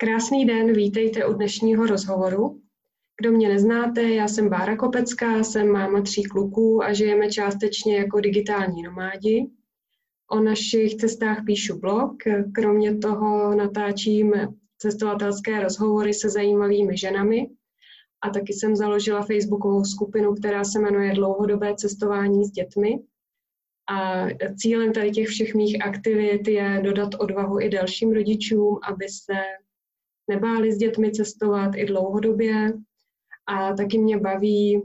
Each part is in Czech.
Krásný den, vítejte u dnešního rozhovoru. Kdo mě neznáte, já jsem Bára Kopecká, jsem máma tří kluků a žijeme částečně jako digitální nomádi. O našich cestách píšu blog, kromě toho natáčím cestovatelské rozhovory se zajímavými ženami a taky jsem založila facebookovou skupinu, která se jmenuje Dlouhodobé cestování s dětmi. A cílem tady těch všech mých aktivit je dodat odvahu i dalším rodičům, aby se nebáli s dětmi cestovat i dlouhodobě. A taky mě baví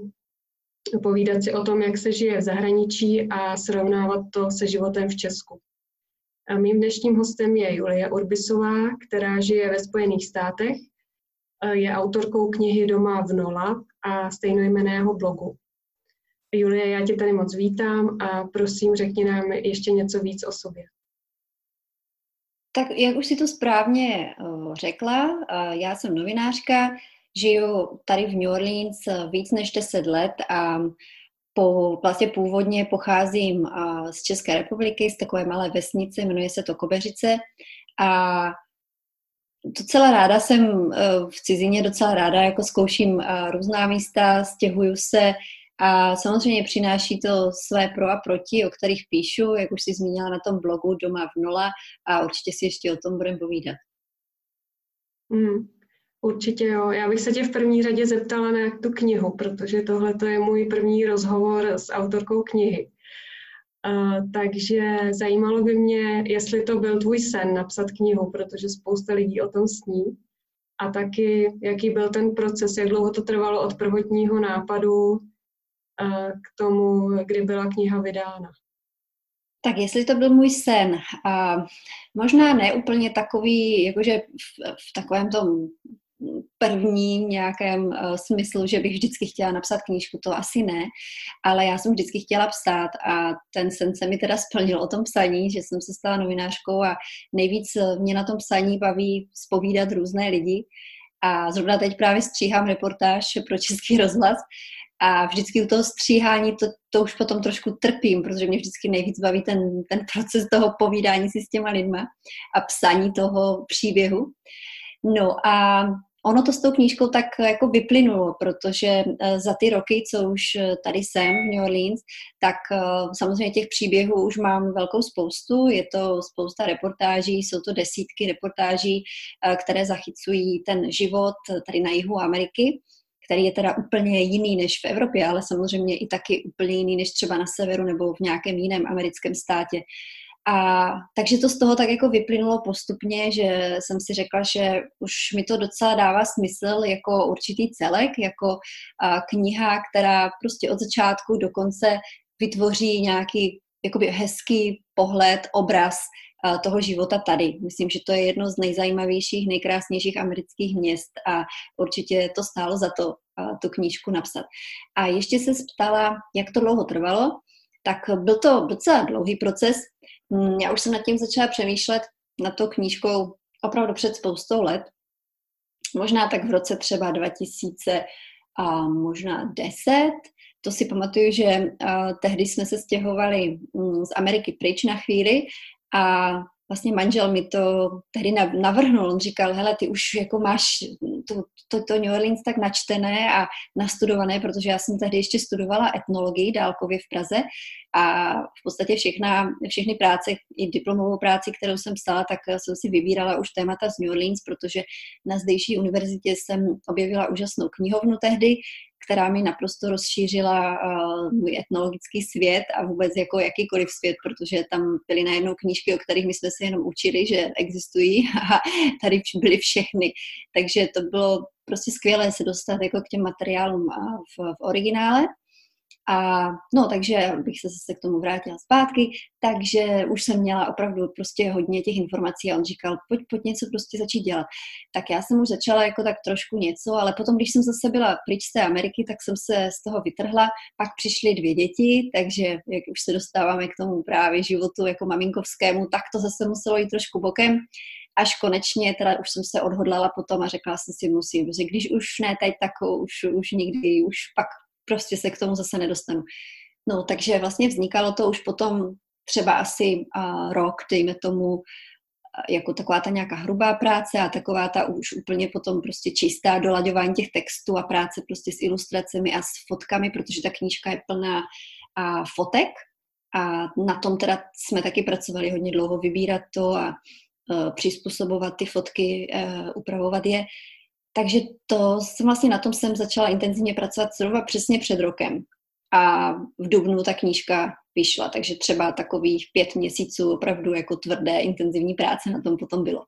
povídat si o tom, jak se žije v zahraničí a srovnávat to se životem v Česku. A mým dnešním hostem je Julie Urbisová, která žije ve Spojených státech. Je autorkou knihy Doma v Nola a stejnojmeného blogu. Julie, já tě tady moc vítám a prosím, řekni nám ještě něco víc o sobě. Tak jak už si to správně uh, řekla, uh, já jsem novinářka, žiju tady v New Orleans uh, víc než 10 let a po, vlastně původně pocházím z České republiky, z takové malé vesnice, jmenuje se to Kobeřice. A docela ráda jsem v cizině, docela ráda jako zkouším různá místa, stěhuju se a samozřejmě přináší to své pro a proti, o kterých píšu, jak už si zmínila na tom blogu Doma v Nola a určitě si ještě o tom budeme povídat. Mm, určitě jo. Já bych se tě v první řadě zeptala na tu knihu, protože tohle je můj první rozhovor s autorkou knihy. Uh, takže zajímalo by mě, jestli to byl tvůj sen napsat knihu, protože spousta lidí o tom sní. A taky, jaký byl ten proces, jak dlouho to trvalo od prvotního nápadu k tomu, kdy byla kniha vydána. Tak jestli to byl můj sen, a možná ne úplně takový, jakože v, v takovém tom prvním nějakém uh, smyslu, že bych vždycky chtěla napsat knížku, to asi ne, ale já jsem vždycky chtěla psát a ten sen se mi teda splnil o tom psaní, že jsem se stala novinářkou a nejvíc mě na tom psaní baví spovídat různé lidi a zrovna teď právě stříhám reportáž pro Český rozhlas a vždycky u toho stříhání to, to už potom trošku trpím, protože mě vždycky nejvíc baví ten, ten proces toho povídání si s těma lidma a psaní toho příběhu. No a ono to s tou knížkou tak jako vyplynulo, protože eh, za ty roky, co už eh, tady jsem v New Orleans, tak eh, samozřejmě těch příběhů už mám velkou spoustu. Je to spousta reportáží, jsou to desítky reportáží, které zachycují ten život tady na jihu Ameriky který je teda úplně jiný než v Evropě, ale samozřejmě i taky úplně jiný než třeba na severu nebo v nějakém jiném americkém státě. A takže to z toho tak jako vyplynulo postupně, že jsem si řekla, že už mi to docela dává smysl jako určitý celek, jako kniha, která prostě od začátku do konce vytvoří nějaký jakoby hezký pohled, obraz toho života tady. Myslím, že to je jedno z nejzajímavějších, nejkrásnějších amerických měst a určitě to stálo za to tu knížku napsat. A ještě se ptala, jak to dlouho trvalo, tak byl to docela dlouhý proces. Mm, já už jsem nad tím začala přemýšlet na to knížkou opravdu před spoustou let. Možná tak v roce třeba 2000 a možná 10. To si pamatuju, že tehdy jsme se stěhovali um, z Ameriky pryč na chvíli a vlastně manžel mi to tehdy navrhnul. On říkal, hele, ty už jako máš to, to, to New Orleans tak načtené a nastudované, protože já jsem tehdy ještě studovala etnologii dálkově v Praze a v podstatě všechna, všechny práce, i diplomovou práci, kterou jsem psala, tak jsem si vybírala už témata z New Orleans, protože na zdejší univerzitě jsem objevila úžasnou knihovnu tehdy, která mi naprosto rozšířila uh, můj etnologický svět a vůbec jako jakýkoliv svět, protože tam byly najednou knížky, o kterých my jsme se jenom učili, že existují a tady byly všechny. Takže to bylo prostě skvělé se dostat jako k těm materiálům v, v originále. A no, takže bych se zase k tomu vrátila zpátky, takže už jsem měla opravdu prostě hodně těch informací a on říkal, pojď, pojď něco prostě začít dělat. Tak já jsem už začala jako tak trošku něco, ale potom, když jsem zase byla pryč z té Ameriky, tak jsem se z toho vytrhla, pak přišly dvě děti, takže jak už se dostáváme k tomu právě životu jako maminkovskému, tak to zase muselo jít trošku bokem. Až konečně teda už jsem se odhodlala potom a řekla jsem si, musím, že když už ne teď, tak už, už nikdy, už pak prostě se k tomu zase nedostanu. No, takže vlastně vznikalo to už potom třeba asi uh, rok, dejme tomu, jako taková ta nějaká hrubá práce a taková ta už úplně potom prostě čistá dolaďování těch textů a práce prostě s ilustracemi a s fotkami, protože ta knížka je plná a fotek a na tom teda jsme taky pracovali hodně dlouho, vybírat to a uh, přizpůsobovat ty fotky, uh, upravovat je. Takže to jsem vlastně na tom jsem začala intenzivně pracovat zhruba přesně před rokem. A v Dubnu ta knížka vyšla, takže třeba takových pět měsíců opravdu jako tvrdé, intenzivní práce na tom potom bylo.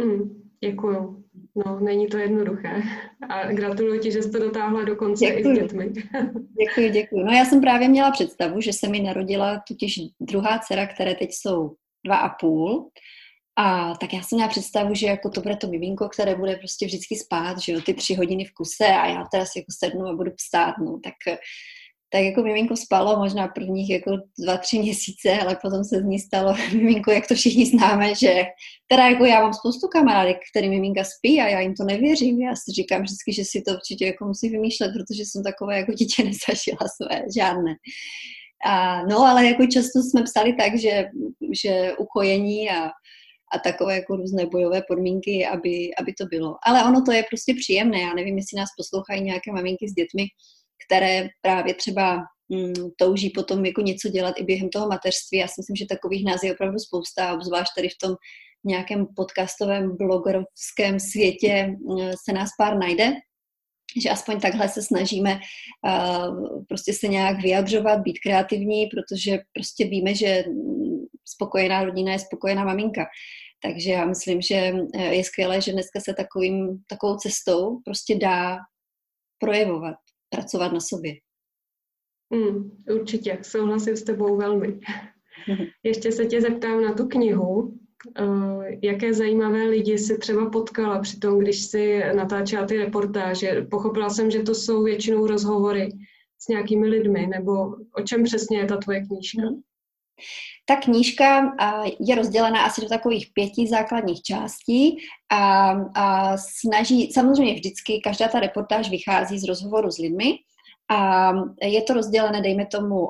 Hmm, děkuju. No, není to jednoduché. A gratuluji ti, že jste dotáhla do konce děkuju. i s dětmi. děkuji, děkuji. No já jsem právě měla představu, že se mi narodila totiž druhá dcera, které teď jsou dva a půl. A tak já jsem měla představu, že jako to bude to miminko, které bude prostě vždycky spát, že jo, ty tři hodiny v kuse a já teda si jako sednu a budu psát, no, tak tak jako miminko spalo možná prvních jako dva, tři měsíce, ale potom se z ní stalo miminko, jak to všichni známe, že teda jako já mám spoustu kamarádek, který miminka spí a já jim to nevěřím. Já si říkám vždycky, že si to určitě jako musí vymýšlet, protože jsem takové jako dítě nezažila své, žádné. A, no, ale jako často jsme psali tak, že, že ukojení a, a takové jako různé bojové podmínky, aby, aby to bylo. Ale ono to je prostě příjemné. Já nevím, jestli nás poslouchají nějaké maminky s dětmi, které právě třeba mm, touží potom jako něco dělat i během toho mateřství. Já si myslím, že takových nás je opravdu spousta, obzvlášť tady v tom nějakém podcastovém blogerovském světě mm, se nás pár najde, že aspoň takhle se snažíme prostě se nějak vyjadřovat, být kreativní, protože prostě víme, že spokojená rodina je spokojená maminka. Takže já myslím, že eh, je skvělé, že dneska se takovým, takovou cestou prostě dá projevovat pracovat na sobě. Mm, určitě, souhlasím s tebou velmi. Ještě se tě zeptám na tu knihu. Uh, jaké zajímavé lidi si třeba potkala při tom, když si natáčela ty reportáže? Pochopila jsem, že to jsou většinou rozhovory s nějakými lidmi, nebo o čem přesně je ta tvoje knížka? Mm. Ta knížka je rozdělená asi do takových pěti základních částí a, a snaží, samozřejmě vždycky, každá ta reportáž vychází z rozhovoru s lidmi, a je to rozdělené, dejme tomu,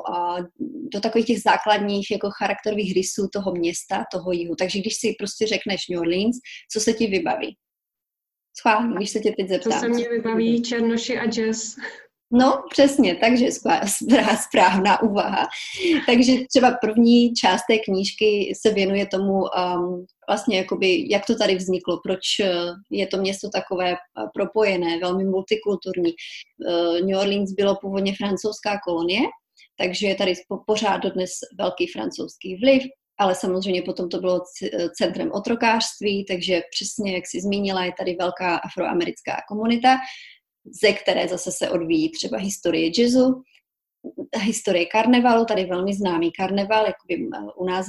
do takových těch základních jako charakterových rysů toho města, toho jihu. Takže když si prostě řekneš New Orleans, co se ti vybaví? Schválně, když se tě teď zeptám. To se mě vybaví černoši a jazz. No, přesně, takže správná úvaha. Takže třeba první část té knížky se věnuje tomu, um, vlastně jakoby, jak to tady vzniklo, proč uh, je to město takové uh, propojené, velmi multikulturní. Uh, New Orleans bylo původně francouzská kolonie, takže je tady pořád dodnes velký francouzský vliv, ale samozřejmě potom to bylo centrem otrokářství, takže přesně, jak si zmínila, je tady velká afroamerická komunita, ze které zase se odvíjí třeba historie jazzu, historie karnevalu, tady velmi známý karneval, jakoby u nás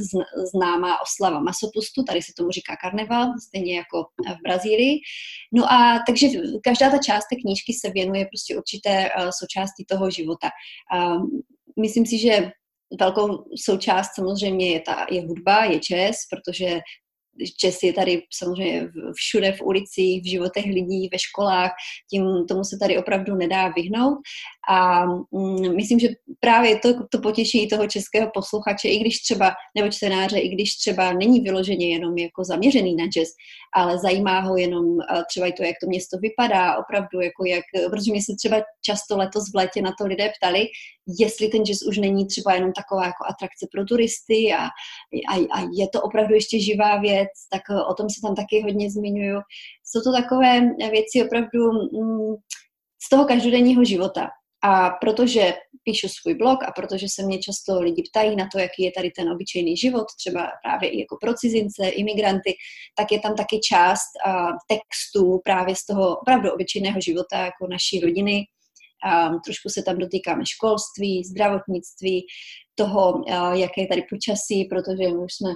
známá oslava masopustu, tady se tomu říká karneval, stejně jako v Brazílii. No a takže každá ta část té knížky se věnuje prostě určité součásti toho života. Myslím si, že velkou součást samozřejmě je, ta, je hudba, je jazz, protože Čes je tady samozřejmě všude v ulicích, v životech lidí, ve školách, tím tomu se tady opravdu nedá vyhnout. A mm, myslím, že právě to, to potěší toho českého posluchače, i když třeba, nebo čtenáře, i když třeba není vyloženě jenom jako zaměřený na jazz, ale zajímá ho jenom třeba i to, jak to město vypadá, opravdu, jako jak, protože mě se třeba často letos v létě na to lidé ptali, jestli ten jazz už není třeba jenom taková jako atrakce pro turisty a, a, a je to opravdu ještě živá věc, tak o tom se tam taky hodně zmiňuju. Jsou to takové věci opravdu mm, z toho každodenního života. A protože píšu svůj blog a protože se mě často lidi ptají na to, jaký je tady ten obyčejný život, třeba právě i jako pro cizince, imigranty, tak je tam taky část uh, textů právě z toho opravdu obyčejného života jako naší rodiny. Trošku se tam dotýkáme školství, zdravotnictví, toho, uh, jaké je tady počasí, protože my už jsme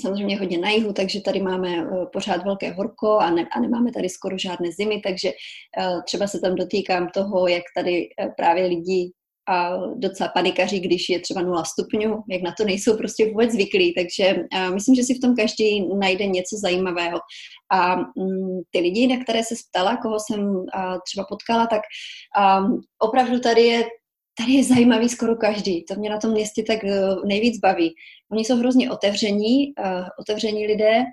samozřejmě hodně na jihu, takže tady máme eh, pořád velké horko a, ne, a nemáme tady skoro žádné zimy, takže uh, třeba se tam dotýkám toho, jak tady právě lidi a docela panikaří, když je třeba 0 stupňů, jak na to nejsou prostě vůbec zvyklí, takže myslím, že si v tom každý najde něco zajímavého. A um, ty lidi, na které se ptala, koho jsem třeba potkala, tak opravdu tady je tady je zajímavý skoro každý. To mě na tom městě tak nejvíc baví. Oni jsou hrozně otevření, uh, otevření lidé.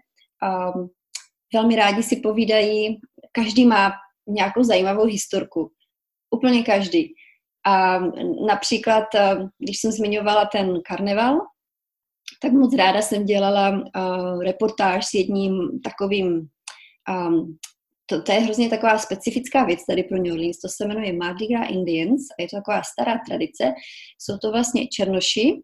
Velmi rádi si povídají. Každý má nějakou zajímavou historku. Úplně každý. A například, když jsem zmiňovala ten karneval, tak moc ráda jsem dělala uh, reportáž s jedním takovým, um, to, to je hrozně taková specifická věc tady pro New Orleans, to se jmenuje Mardi Gras Indians a je to taková stará tradice. Jsou to vlastně černoši,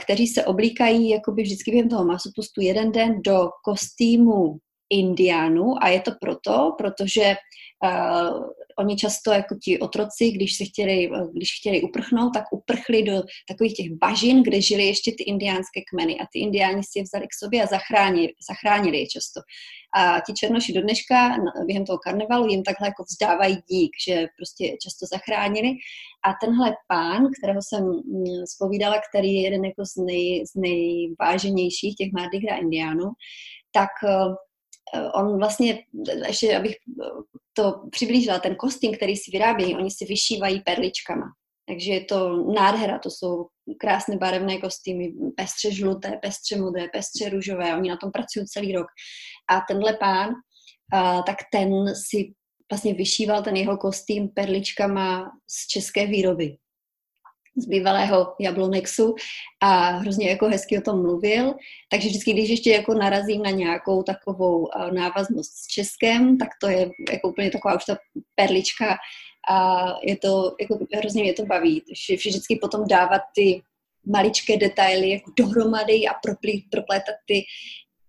kteří se oblíkají jakoby vždycky během toho masopustu jeden den do kostýmu indiánů a je to proto, protože uh, oni často jako ti otroci, když se chtěli, když chtěli uprchnout, tak uprchli do takových těch bažin, kde žili ještě ty indiánské kmeny a ty indiáni si je vzali k sobě a zachránili, zachránili je často. A ti černoši do dneška během toho karnevalu jim takhle jako vzdávají dík, že prostě často zachránili. A tenhle pán, kterého jsem mm, který je jeden jako z, nej, z nejváženějších těch Mardi Gras indiánů, tak Eh, on vlastně, ještě abych to přiblížila, ten kostým, který si vyrábějí, oni si vyšívají perličkama. Takže je to nádhera, to jsou krásné barevné kostýmy, pestře žluté, pestře modré, pestře růžové, oni na tom pracují celý rok. A tenhle pán, tak ten si vlastně vyšíval ten jeho kostým perličkama z české výroby z bývalého Jablonexu a hrozně jako hezky o tom mluvil. Takže vždycky, když ještě jako narazím na nějakou takovou eh, návaznost s Českem, tak to je jako úplně taková už ta perlička a je to, jako hrozně mě to baví. vždycky potom dávat ty maličké detaily jako dohromady a proplít, proplétat ty,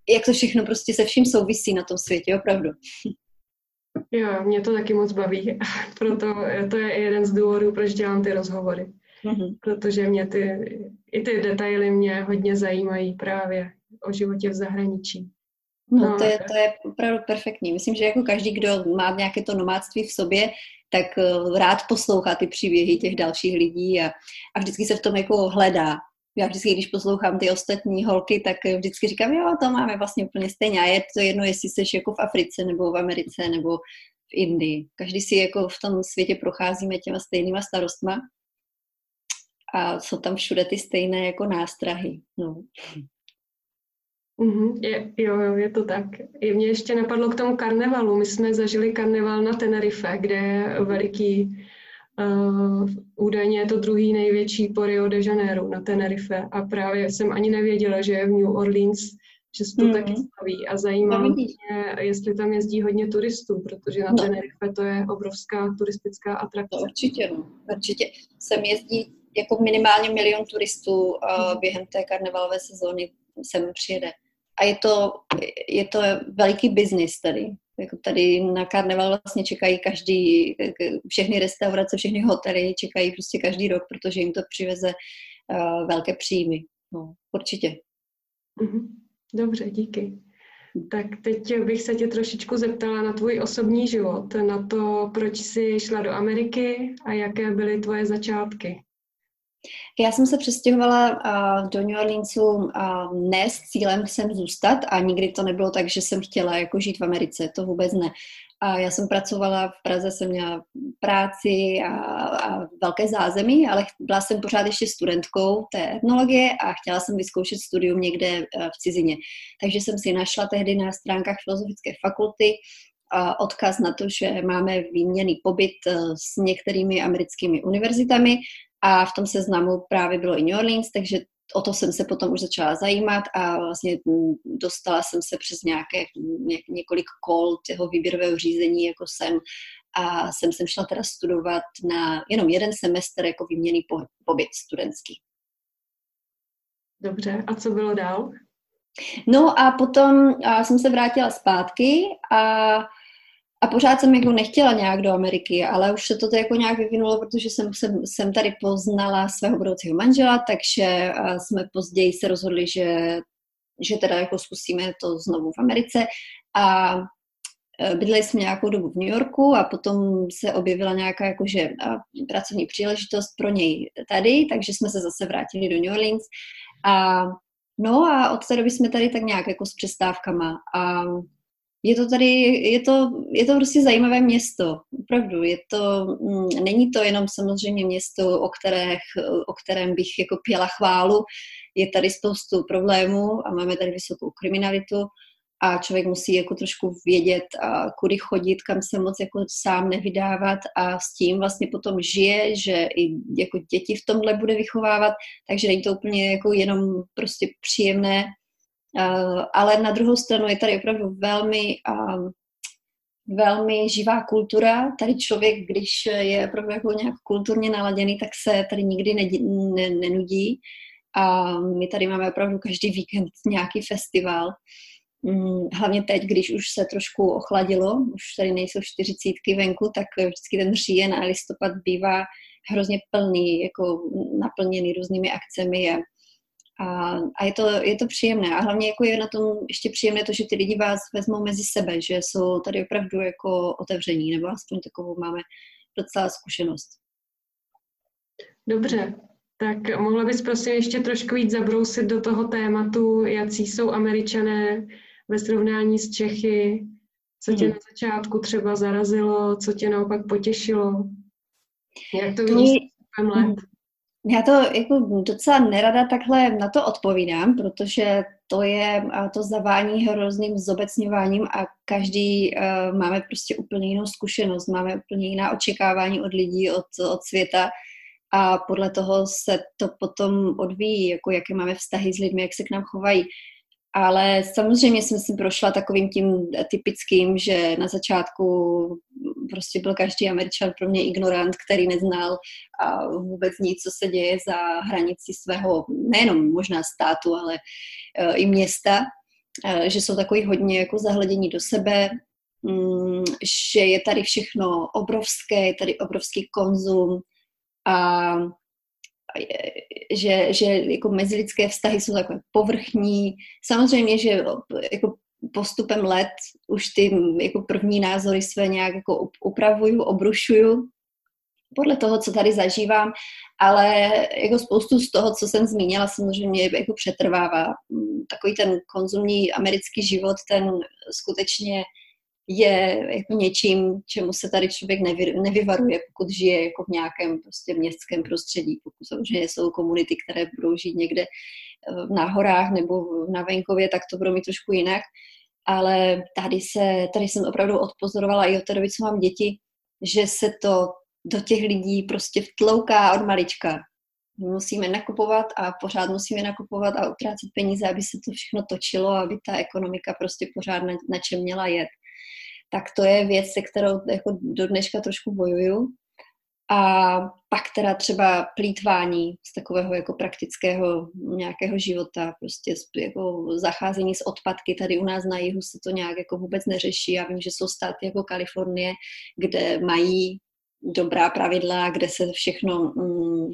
jak to všechno prostě se vším souvisí na tom světě, opravdu. Jo, mě to taky moc baví. Proto to je jeden z důvodů, proč dělám ty rozhovory mm-hmm. protože mě ty, i ty detaily mě hodně zajímají právě o životě v zahraničí. No, no to, je, to je opravdu perfektní. Myslím, že jako každý, kdo má nějaké to nomádství v sobě, tak uh, rád poslouchá ty příběhy těch dalších lidí a, a vždycky se v tom jako hledá. Já vždycky, když poslouchám ty ostatní holky, tak vždycky říkám, jo, to máme vlastně úplně stejně. A je to jedno, jestli jsi jako v Africe, nebo v Americe, nebo v Indii. Každý si jako v tom světě procházíme těma stejnýma starostma a jsou tam všude ty stejné jako nástrahy. No. Mm-hmm, je, jo, jo, je to tak. I mě ještě napadlo k tomu karnevalu. My jsme zažili karneval na Tenerife, kde je veliký, uh, údajně je to druhý největší po Rio de Janeiro na Tenerife a právě jsem ani nevěděla, že je v New Orleans, že se to mm-hmm. taky staví a zajímá no, mě, jestli tam jezdí hodně turistů, protože na no. Tenerife to je obrovská turistická atrakce. No, určitě, no. určitě. Sem jezdí jako minimálně milion turistů uh, během té karnevalové sezóny sem přijede. A je to, je to veliký biznis tady. Jako tady na karneval vlastně čekají každý, všechny restaurace, všechny hotely čekají prostě každý rok, protože jim to přiveze uh, velké příjmy. No, určitě. Mhm. Dobře, díky. Tak teď bych se tě trošičku zeptala na tvůj osobní život, na to, proč jsi šla do Ameriky a jaké byly tvoje začátky. Já jsem se přestěhovala uh, do New Orleansu uh, ne s cílem sem zůstat a nikdy to nebylo tak, že jsem chtěla jako žít v Americe, to vůbec ne. A já jsem pracovala v Praze, jsem měla práci a, a velké zázemí, ale byla jsem pořád ještě studentkou té etnologie a chtěla jsem vyzkoušet studium někde v cizině. Takže jsem si našla tehdy na stránkách Filozofické fakulty odkaz na to, že máme výměný pobyt e, s některými americkými univerzitami a v tom seznamu právě bylo i New Orleans, takže o to jsem se potom už začala zajímat a vlastně dostala jsem se přes nějaké, ně, několik kol toho výběrového řízení, jako jsem a jsem sem šla teda studovat na jenom jeden semestr jako výměný pobyt studentský. Dobře, a co bylo dál? No a potom a jsem se vrátila zpátky a a pořád jsem jako nechtěla nějak do Ameriky, ale už se to jako nějak vyvinulo, protože jsem, jsem, jsem tady poznala svého budoucího manžela, takže jsme později se rozhodli, že, že teda jako zkusíme to znovu v Americe. A e, bydleli jsme nějakou dobu v New Yorku a potom se objevila nějaká jakože pracovní příležitost pro něj tady, takže jsme se zase vrátili do New Orleans. A no a od té doby jsme tady tak nějak jako s přestávkama a je to tady, je to, je to prostě zajímavé město, opravdu. Je to, mm, není to jenom samozřejmě město, o, kterých, o kterém bych jako pěla chválu. Je tady spoustu problémů a máme tady vysokou kriminalitu a člověk musí jako trošku vědět, kudy chodit, kam se moc jako sám nevydávat a s tím vlastně potom žije, že i jako děti v tomhle bude vychovávat, takže není to úplně jako jenom prostě příjemné, ale na druhou stranu je tady opravdu velmi velmi živá kultura. Tady člověk, když je opravdu jako nějak kulturně naladěný, tak se tady nikdy ne, ne, nenudí. A my tady máme opravdu každý víkend nějaký festival. Mm, hlavně teď, když už se trošku ochladilo, už tady nejsou čtyřicítky venku, tak vždycky ten říjen a listopad bývá hrozně plný, jako naplněný různými akcemi a, a, a je, to, je to příjemné. A hlavně jako je na tom ještě příjemné to, že ty lidi vás vezmou mezi sebe, že jsou tady opravdu jako otevření, nebo aspoň takovou máme docela zkušenost. Dobře, tak mohla bys prosím ještě trošku víc zabrousit do toho tématu, jaký jsou američané ve srovnání s Čechy, co tě hmm. na začátku třeba zarazilo, co tě naopak potěšilo? Jak to vidíš s let? Já to jako docela nerada takhle na to odpovídám, protože to je to zavání hrozným zobecňováním a každý uh, máme prostě úplně jinou zkušenost, máme úplně jiná očekávání od lidí, od, od světa a podle toho se to potom odvíjí, jako jaké máme vztahy s lidmi, jak se k nám chovají. Ale samozřejmě jsem si prošla takovým tím typickým, že na začátku prostě byl každý američan pro mě ignorant, který neznal a vůbec nic, co se děje za hranici svého, nejenom možná státu, ale uh, i města, uh, že jsou takový hodně jako zahledění do sebe, um, že je tady všechno obrovské, je tady obrovský konzum a že, že jako mezilidské vztahy jsou takové povrchní. Samozřejmě, že jako postupem let už ty jako první názory své nějak jako upravuju, obrušuju podle toho, co tady zažívám, ale jako spoustu z toho, co jsem zmínila, samozřejmě jako přetrvává. Takový ten konzumní americký život, ten skutečně je jako něčím, čemu se tady člověk nevy, nevyvaruje, pokud žije jako v nějakém prostě městském prostředí. Pokud samozřejmě jsou komunity, které budou žít někde eh, na horách nebo na venkově, tak to budou mít trošku jinak. Ale tady, se, tady jsem opravdu odpozorovala i od té doby, co mám děti, že se to do těch lidí prostě vtlouká od malička. Musíme nakupovat a pořád musíme nakupovat a utrácet peníze, aby se to všechno točilo, aby ta ekonomika prostě pořád na, na čem měla jet tak to je věc, se kterou jako do dneška trošku bojuju. A pak teda třeba plítvání z takového jako praktického nějakého života, prostě jako zacházení s odpadky. Tady u nás na jihu se to nějak jako vůbec neřeší. Já vím, že jsou státy jako Kalifornie, kde mají dobrá pravidla, kde se všechno mm,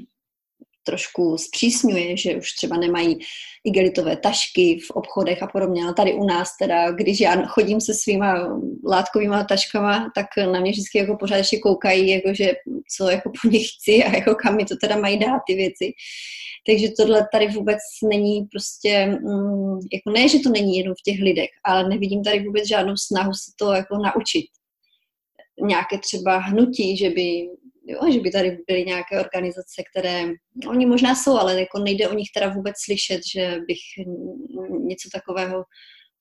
trošku zpřísňuje, že už třeba nemají igelitové tašky v obchodech a podobně. Ale tady u nás teda, když já chodím se svýma látkovýma taškama, tak na mě vždycky jako pořád ještě koukají, jako že co jako po nich chci a jako kam mi to teda mají dát ty věci. Takže tohle tady vůbec není prostě, mm, jako ne, že to není jenom v těch lidech, ale nevidím tady vůbec žádnou snahu se to jako naučit. Nějaké třeba hnutí, že by jo, že by tady byly nějaké organizace, které, oni možná jsou, ale jako nejde o nich teda vůbec slyšet, že bych něco takového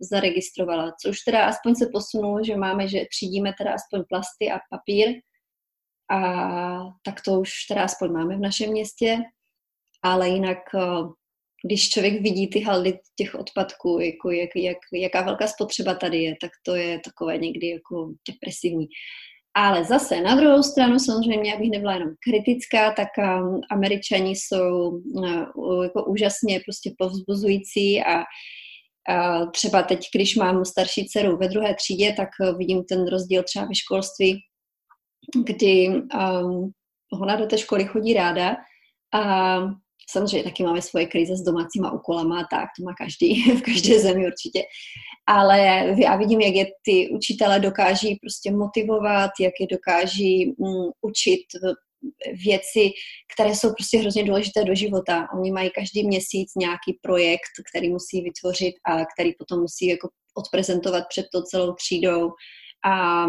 zaregistrovala. Co už teda aspoň se posunulo, že máme, že třídíme teda aspoň plasty a papír a tak to už teda aspoň máme v našem městě, ale jinak když člověk vidí ty haldy těch odpadků, jako jak, jak, jaká velká spotřeba tady je, tak to je takové někdy jako depresivní. Ale zase na druhou stranu samozřejmě, abych nebyla jenom kritická, tak um, američani jsou uh, jako úžasně prostě povzbuzující a uh, třeba teď, když mám starší dceru ve druhé třídě, tak uh, vidím ten rozdíl třeba ve školství, kdy um, ona do té školy chodí ráda a Samozřejmě taky máme svoje krize s domácíma úkolama, tak to má každý, v každé zemi určitě. Ale já vidím, jak je ty učitele dokáží prostě motivovat, jak je dokáží um, učit věci, které jsou prostě hrozně důležité do života. Oni mají každý měsíc nějaký projekt, který musí vytvořit a který potom musí jako odprezentovat před to celou třídou a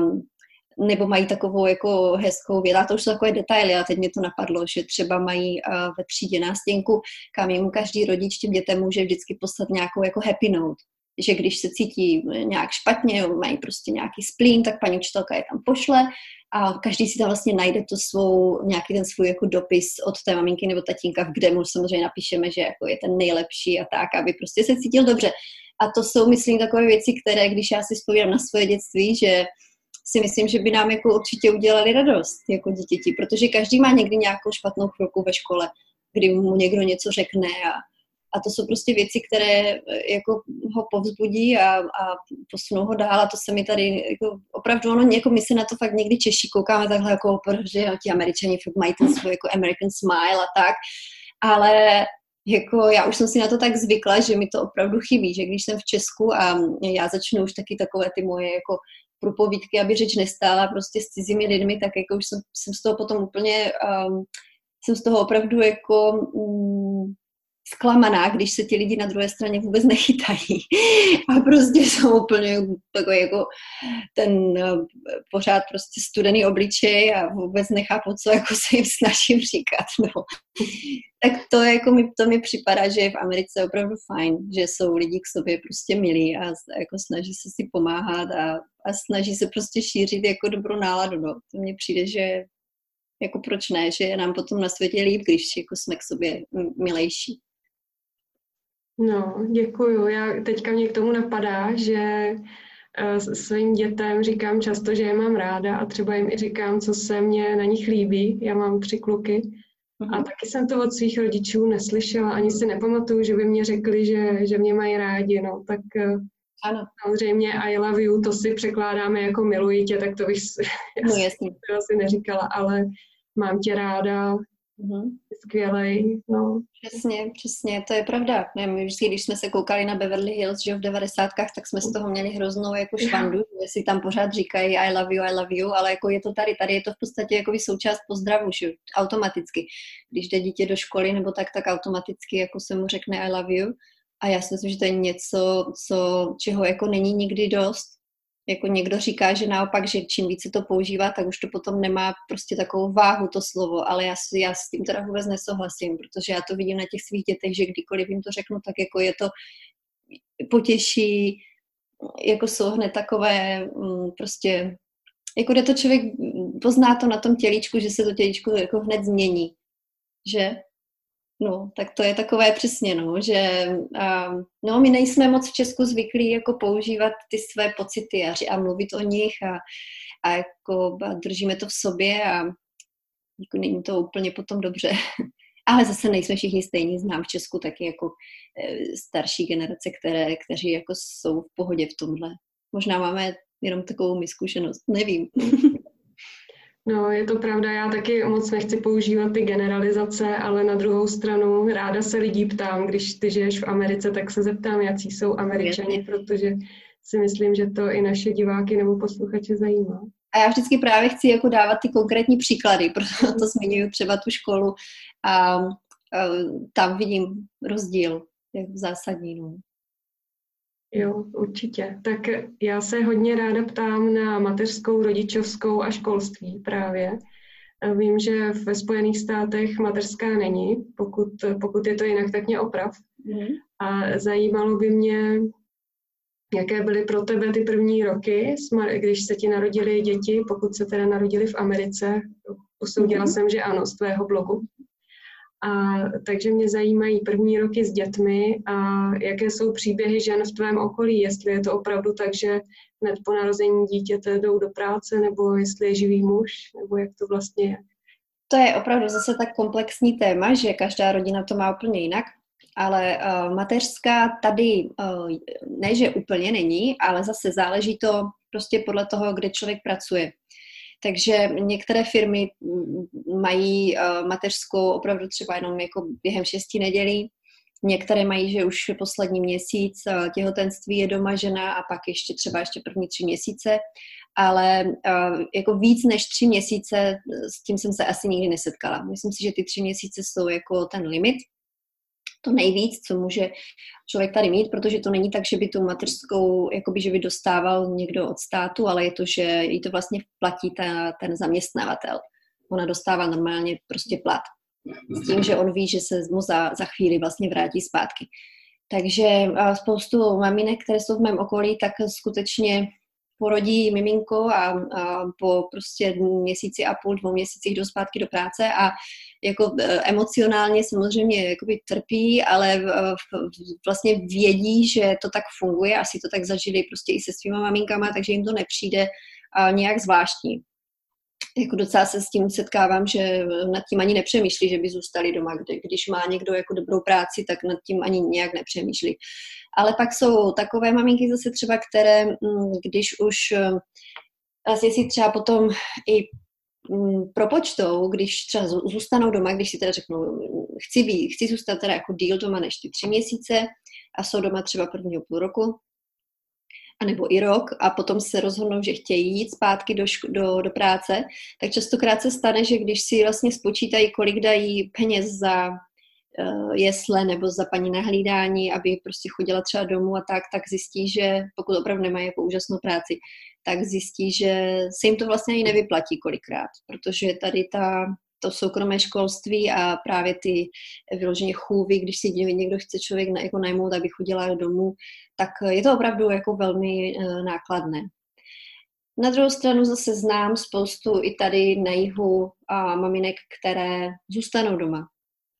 nebo mají takovou jako hezkou věc, a to už jsou takové detaily, a teď mě to napadlo, že třeba mají uh, ve třídě nástěnku, kam jim každý rodič těm dětem může vždycky poslat nějakou jako happy note, že když se cítí nějak špatně, mají prostě nějaký splín, tak paní učitelka je tam pošle a každý si tam vlastně najde to svou, nějaký ten svůj jako dopis od té maminky nebo tatínka, kde mu samozřejmě napíšeme, že jako je ten nejlepší a tak, aby prostě se cítil dobře. A to jsou, myslím, takové věci, které, když já si vzpomínám na svoje dětství, že si myslím, že by nám jako určitě udělali radost jako dítěti, protože každý má někdy nějakou špatnou chvilku ve škole, kdy mu někdo něco řekne a, a to jsou prostě věci, které eh, jako ho povzbudí a, a posunou ho dál a to se mi tady jako opravdu ono, jako my se na to fakt někdy Češi koukáme takhle jako, protože ti američani fakt mají ten svůj jako American smile a tak, ale jako já už jsem si na to tak zvykla, že mi to opravdu chybí, že když jsem v Česku a já začnu už taky takové ty moje jako průpovídky, aby řeč nestála prostě s cizími lidmi, tak jako už jsem, jsem z toho potom úplně, um, jsem z toho opravdu jako um, zklamaná, když se ti lidi na druhé straně vůbec nechytají. A prostě jsou úplně takový jako ten uh, pořád prostě studený obličej a vůbec nechápu, co jako se jim snažím říkat. No. Tak to, jako mi, to mi připadá, že je v Americe opravdu fajn, že jsou lidi k sobě prostě milí a jako snaží se si pomáhat a, a snaží se prostě šířit jako dobrou náladu. No. To mně přijde, že jako proč ne, že je nám potom na světě líp, když jako jsme k sobě milejší. No, děkuju. Já teďka mě k tomu napadá, že eh, svým dětem říkám často, že je mám ráda a třeba jim i říkám, co se mně na nich líbí. Já mám tři kluky a mhm. taky jsem to od svých rodičů neslyšela, ani si nepamatuju, že by mě řekli, že, že mě mají rádi, no, tak eh, ano. samozřejmě I love you, to si překládáme jako miluji tě, tak to bych no, jasně. to asi neříkala, ale mám tě ráda, Mm-hmm. Skvělej, no. Přesně, přesně, to je pravda. Ne, my vždycky, když jsme se koukali na Beverly Hills, že v devadesátkách, tak jsme z toho měli hroznou jako švandu, že si tam pořád říkají I love you, I love you, ale jako je to tady, tady je to v podstatě jako součást pozdravu, že automaticky. Když jde dítě do školy nebo tak, tak automaticky jako se mu řekne I love you. A já si myslím, že to je něco, co, čeho jako není nikdy dost jako někdo říká, že naopak, že čím více to používá, tak už to potom nemá prostě takovou váhu to slovo, ale já, já s tím teda vůbec nesouhlasím, protože já to vidím na těch svých dětech, že kdykoliv jim to řeknu, tak jako je to potěší, jako jsou hned takové mm, prostě, jako kde to člověk pozná to na tom tělíčku, že se to tělíčko jako hned změní, že No, tak to je takové přesně, no, že uh, no, my nejsme moc v Česku zvyklí jako používat ty své pocity a, a mluvit o nich a, a jako a držíme to v sobě a jako není to úplně potom dobře. Ale zase nejsme všichni stejní, znám v Česku taky jako e, starší generace, které, kteří jako jsou v pohodě v tomhle. Možná máme jenom takovou mi zkušenost, nevím. No, je to pravda, já taky moc nechci používat ty generalizace, ale na druhou stranu ráda se lidí ptám, když ty žiješ v Americe, tak se zeptám, jaký jsou američani, protože si myslím, že to i naše diváky nebo posluchače zajímá. A já vždycky právě chci jako dávat ty konkrétní příklady, proto to zmiňuji třeba tu školu a, a tam vidím rozdíl jak zásadní. No. Jo, určitě. Tak já se hodně ráda ptám na mateřskou, rodičovskou a školství právě. Vím, že ve Spojených státech mateřská není, pokud, pokud je to jinak, tak mě oprav. Mm. A zajímalo by mě, jaké byly pro tebe ty první roky, když se ti narodili děti, pokud se teda narodili v Americe. Usoudila mm. jsem, že ano, z tvého blogu. A, takže mě zajímají první roky s dětmi a jaké jsou příběhy žen v tvém okolí, jestli je to opravdu tak, že hned po narození dítěte jdou do práce, nebo jestli je živý muž, nebo jak to vlastně je. To je opravdu zase tak komplexní téma, že každá rodina to má úplně jinak, ale uh, mateřská tady uh, ne, že úplně není, ale zase záleží to prostě podle toho, kde člověk pracuje. Takže některé firmy mají uh, mateřskou opravdu třeba jenom jako během šesti nedělí, Některé mají, že už poslední měsíc uh, těhotenství je doma žena a pak ještě třeba ještě první tři měsíce, ale uh, jako víc než tři měsíce s tím jsem se asi nikdy nesetkala. Myslím si, že ty tři měsíce jsou jako ten limit, to nejvíc, co může člověk tady mít, protože to není tak, že by tu mateřskou, jakoby, že by dostával někdo od státu, ale je to, že jí to vlastně platí ta, ten zaměstnavatel. Ona dostává normálně prostě plat. S tím, že on ví, že se mu za, za chvíli vlastně vrátí zpátky. Takže spoustu maminek, které jsou v mém okolí, tak skutečně porodí miminko a, a po prostě měsíci a půl, dvou měsících jdou zpátky do práce a jako e, emocionálně samozřejmě jakoby trpí, ale vlastně vědí, že to tak funguje, asi to tak zažili prostě i se svýma maminkama, takže jim to nepřijde nějak zvláštní jako docela se s tím setkávám, že nad tím ani nepřemýšlí, že by zůstali doma. Když má někdo jako dobrou práci, tak nad tím ani nějak nepřemýšlí. Ale pak jsou takové maminky zase třeba, které, mm, když už vlastně si třeba potom i mm, propočtou, když třeba zůstanou doma, když si teda řeknou, chci, být, chci zůstat teda jako díl doma než ty tři měsíce a jsou doma třeba prvního půl roku, anebo i rok a potom se rozhodnou, že chtějí jít zpátky do, do, do práce, tak častokrát se stane, že když si vlastně spočítají, kolik dají peněz za uh, jesle nebo za paní na hlídání, aby prostě chodila třeba domů a tak, tak zjistí, že pokud opravdu nemají jako úžasnou práci, tak zjistí, že se jim to vlastně ani nevyplatí kolikrát, protože tady ta to soukromé školství a právě ty vyloženě chůvy, když si někdo chce člověk na, jako najmout, aby chodila domů, tak je to opravdu jako velmi uh, nákladné. Na druhou stranu zase znám spoustu i tady na jihu a maminek, které zůstanou doma.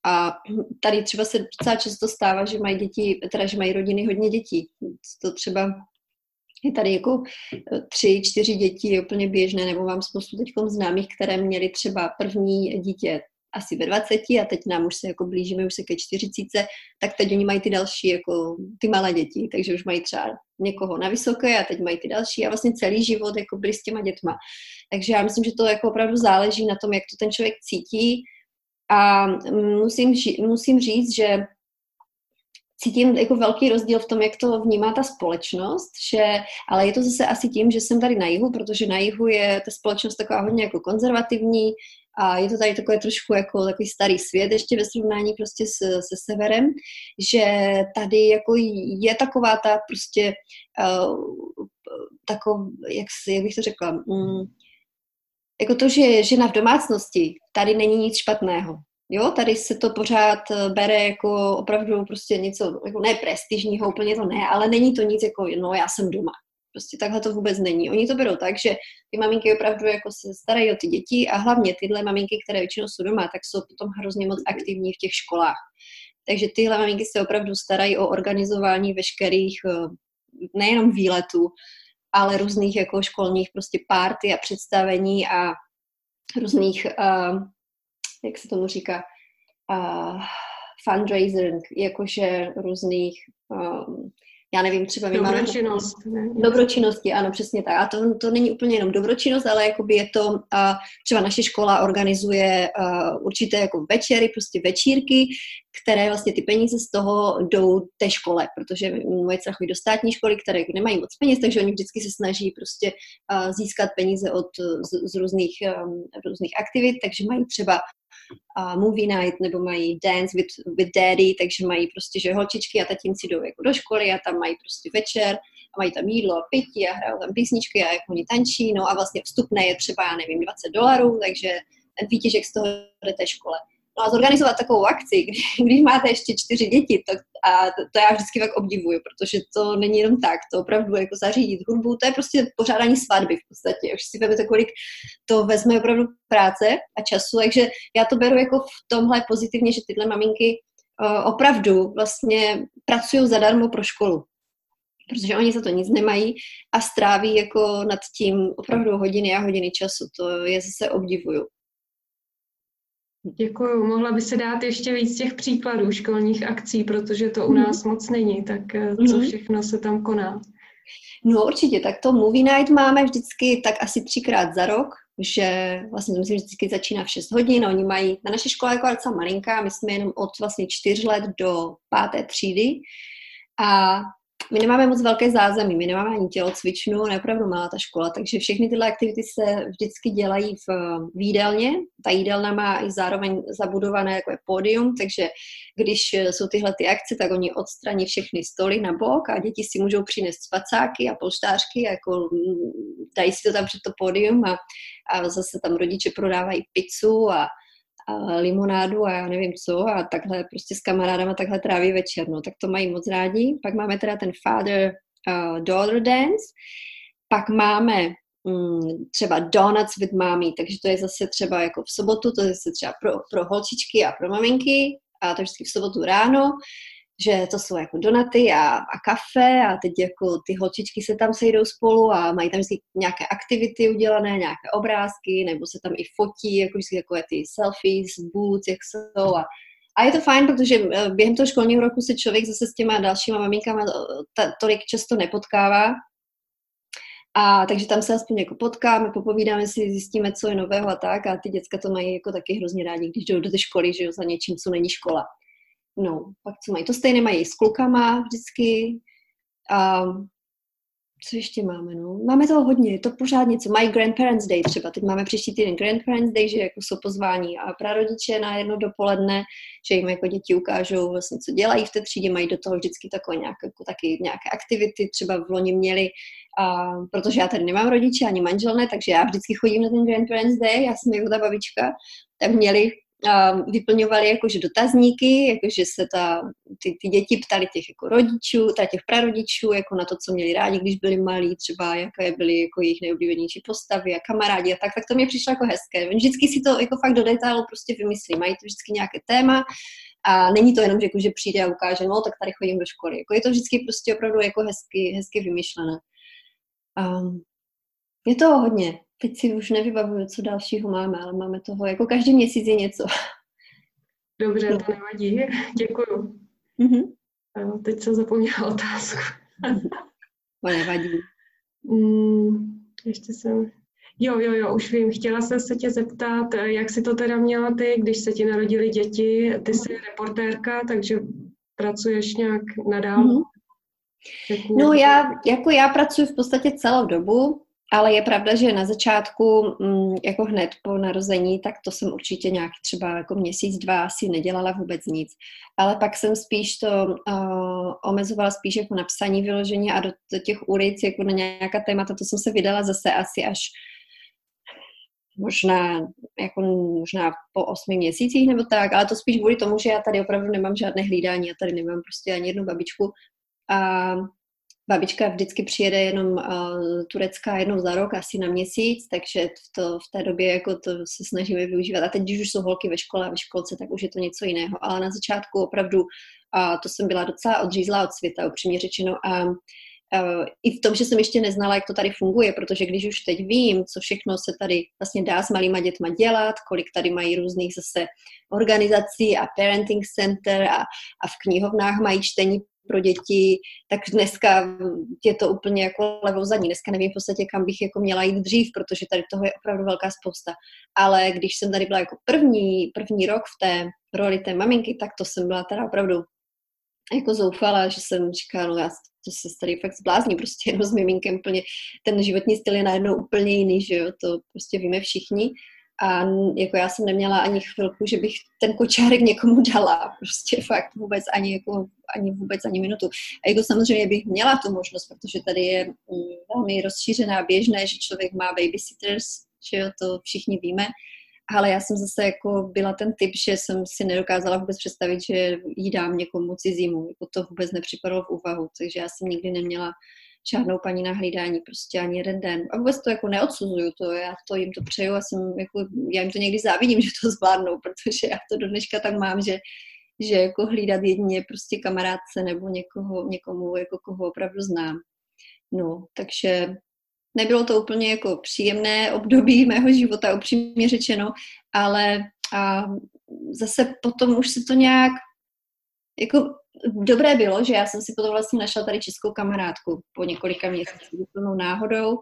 A tady třeba se docela často stává, že mají děti, teda že mají rodiny hodně dětí. To třeba je tady jako eh, tři, čtyři děti je úplně běžné, nebo mám spoustu teď známých, které měly třeba první dítě asi ve 20 a teď nám už se jako blížíme už se ke 40, tak teď oni mají ty další, jako ty malé děti, takže už mají třeba někoho na vysoké a teď mají ty další a vlastně celý život jako byli s těma dětma. Takže já myslím, že to jako opravdu záleží na tom, jak to ten člověk cítí a musím, musím říct, že cítím jako velký rozdíl v tom, jak to vnímá ta společnost, že, ale je to zase asi tím, že jsem tady na jihu, protože na jihu je ta společnost taková hodně jako konzervativní a je to tady takové trošku jako takový starý svět ještě ve srovnání prostě s, se severem, že tady jako je taková ta prostě uh, takov, jak, jak bych to řekla, um, jako to, že žena v domácnosti, tady není nic špatného. Jo, tady se to pořád eh, bere jako opravdu prostě něco, jako ne prestižního, úplně to ne, ale není to nic jako, no já jsem doma. Prostě takhle to vůbec není. Oni to berou tak, že ty maminky opravdu jako se starají o ty děti a hlavně tyhle maminky, které většinou jsou doma, tak jsou potom hrozně moc aktivní v těch školách. Takže tyhle maminky se opravdu starají o organizování veškerých eh, nejenom výletů, ale různých jako školních prostě párty a představení a různých uh, jak se tomu říká, uh, fundraising, jakože různých um, já nevím, třeba my Dobročinnost. Máme... Dobročinnosti, ano, přesně tak. A to, to není úplně jenom dobročinnost, ale jakoby je to, uh, třeba naše škola organizuje uh, určité jako večery, prostě večírky, které vlastně ty peníze z toho jdou té škole, protože moje dcera chodí do státní školy, které nemají moc peněz, takže oni vždycky se snaží prostě uh, získat peníze od, z, z různých, um, různých aktivit, takže mají třeba uh, movie night nebo mají dance with, with daddy, takže mají prostě, že holčičky a tatínci jdou jako do školy a tam mají prostě večer a mají tam jídlo a pití a hrajou tam písničky a jako oni tančí, no a vlastně vstupné je třeba, já nevím, 20 dolarů, takže ten výtěžek z toho jde té škole. No a zorganizovat takovou akci, když, když máte ještě čtyři děti, to, a to, to já vždycky tak obdivuju, protože to není jenom tak, to opravdu jako zařídit hudbu, to je prostě pořádání svatby v podstatě. Už si vezmete, kolik to vezme opravdu práce a času, takže já to beru jako v tomhle pozitivně, že tyhle maminky uh, opravdu vlastně pracují zadarmo pro školu protože oni za to nic nemají a stráví jako nad tím opravdu hodiny a hodiny času. To je zase obdivuju. Děkuju. Mohla by se dát ještě víc těch příkladů školních akcí, protože to u mhm. nás moc není, tak eh, co mhm. všechno se tam koná? No určitě, tak to Movie Night máme vždycky tak asi třikrát za rok, že vlastně myslím, že vždycky začíná v 6 hodin, oni mají, na naše škola jako docela malinká, my jsme jenom od vlastně čtyř let do páté třídy a my nemáme moc velké zázemí, my nemáme ani tělocvičnu, je opravdu malá ta škola, takže všechny tyhle aktivity se vždycky dělají v, v jídelně. Ta jídelna má i zároveň zabudované jako je pódium, takže když jsou tyhle ty akce, tak oni odstraní všechny stoly na bok a děti si můžou přinést spacáky a polštářky, jako mm, dají si to tam před to pódium a, a zase tam rodiče prodávají pizzu a, a limonádu a já nevím co a takhle prostě s kamarádama takhle tráví večer, no, tak to mají moc rádi. Pak máme teda ten father-daughter uh, dance, pak máme mm, třeba donuts with mommy, takže to je zase třeba jako v sobotu, to je zase třeba pro, pro holčičky a pro maminky. A to vždycky v sobotu ráno že to jsou jako donaty a, a kafe a teď jako ty holčičky se tam sejdou spolu a mají tam vždycky nějaké aktivity udělané, nějaké obrázky, nebo se tam i fotí, jako vždycky takové ty selfies, boots, jak jsou a a je to fajn, protože eh, během toho školního roku se člověk zase s těma dalšíma maminkama eh, tolik často nepotkává. A takže tam se aspoň jako potkáme, popovídáme si, zjistíme, co je nového a tak. A ty děcka to mají jako taky hrozně rádi, když jdou do té školy, že jo, za něčím, co není škola. No, pak co mají? To stejné mají s klukama vždycky. A co ještě máme, no? Máme toho hodně, je to pořád něco. Mají Grandparents Day třeba, teď máme příští týden Grandparents Day, že jako jsou pozváni a prarodiče na jedno dopoledne, že jim jako děti ukážou vlastně, co dělají v té třídě, mají do toho vždycky takové nějaké, jako taky nějaké aktivity, třeba v loni měli, a, protože já tady nemám rodiče ani manžel ne, takže já vždycky chodím na ten Grandparents Day, já jsem jako ta babička, tak měli vyplňovali jakože dotazníky, jakože se ta, ty, ty děti ptali těch jako rodičů, těch prarodičů, jako na to, co měli rádi, když byli malí, třeba jaké byly jako jejich nejoblíbenější postavy a kamarádi a tak, tak to mě přišlo jako hezké. Vždycky si to jako fakt do detailu prostě vymyslí, mají to vždycky nějaké téma a není to jenom, že, jako, že přijde a ukáže, no tak tady chodím do školy. Jako je to vždycky prostě opravdu jako hezky, hezky vymyšlené. Um, je to hodně. Teď si už nevybavuju, co dalšího máme, ale máme toho, jako každý měsíc je něco. Dobře, to nevadí. Děkuju. Mm-hmm. Teď jsem zapomněla otázku. to nevadí. Mm, ještě jsem... Jo, jo, jo, už vím. Chtěla jsem se tě zeptat, jak jsi to teda měla ty, když se ti narodili děti. Ty jsi reportérka, takže pracuješ nějak nadál? Mm-hmm. No já, jako já pracuji v podstatě celou dobu, ale je pravda, že na začátku, mm, jako hned po narození, tak to jsem určitě nějak třeba jako měsíc, dva asi nedělala vůbec nic. Ale pak jsem spíš to uh, omezovala spíš jako na psaní vyložení a do, do těch ulic, jako na nějaká témata, to jsem se vydala zase asi až možná, jako možná po osmi měsících nebo tak, ale to spíš kvůli tomu, že já tady opravdu nemám žádné hlídání, já tady nemám prostě ani jednu babičku a Babička vždycky přijede jenom uh, turecká jednou za rok, asi na měsíc, takže to, v té době jako to se snažíme využívat. A teď, když už jsou holky ve škole a ve školce, tak už je to něco jiného. Ale na začátku opravdu uh, to jsem byla docela odřízlá od světa, upřímně řečeno. A uh, i v tom, že jsem ještě neznala, jak to tady funguje, protože když už teď vím, co všechno se tady vlastně dá s malýma dětma dělat, kolik tady mají různých zase organizací a parenting center a, a v knihovnách mají čtení pro děti, tak dneska je to úplně jako levou zadní. Dneska nevím v podstatě, kam bych jako měla jít dřív, protože tady toho je opravdu velká spousta. Ale když jsem tady byla jako první, první rok v té roli té maminky, tak to jsem byla teda opravdu jako zoufala, že jsem říkala, no já to se tady fakt zblázní, prostě jenom s miminkem úplně, ten životní styl je najednou úplně jiný, že jo, to prostě víme všichni. A jako já jsem neměla ani chvilku, že bych ten kočárek někomu dala. Prostě fakt vůbec ani, jako, ani vůbec ani minutu. A jako samozřejmě bych měla tu možnost, protože tady je mm, velmi rozšířená běžné, že člověk má babysitters, že jo, to všichni víme. Ale já jsem zase jako byla ten typ, že jsem si nedokázala vůbec představit, že jí dám někomu cizímu. Jako to vůbec nepřipadalo v úvahu, takže já jsem nikdy neměla žádnou paní na hlídání, prostě ani jeden den. A vůbec to jako neodsuzuju, to já to jim to přeju a jsem jako, já jim to někdy závidím, že to zvládnou, protože já to do dneška tak mám, že, že jako hlídat jedině prostě kamarádce nebo někoho, někomu, jako koho opravdu znám. No, takže nebylo to úplně jako příjemné období mého života, upřímně řečeno, ale a zase potom už se to nějak jako dobré bylo, že já jsem si potom vlastně našla tady českou kamarádku po několika měsících úplnou náhodou,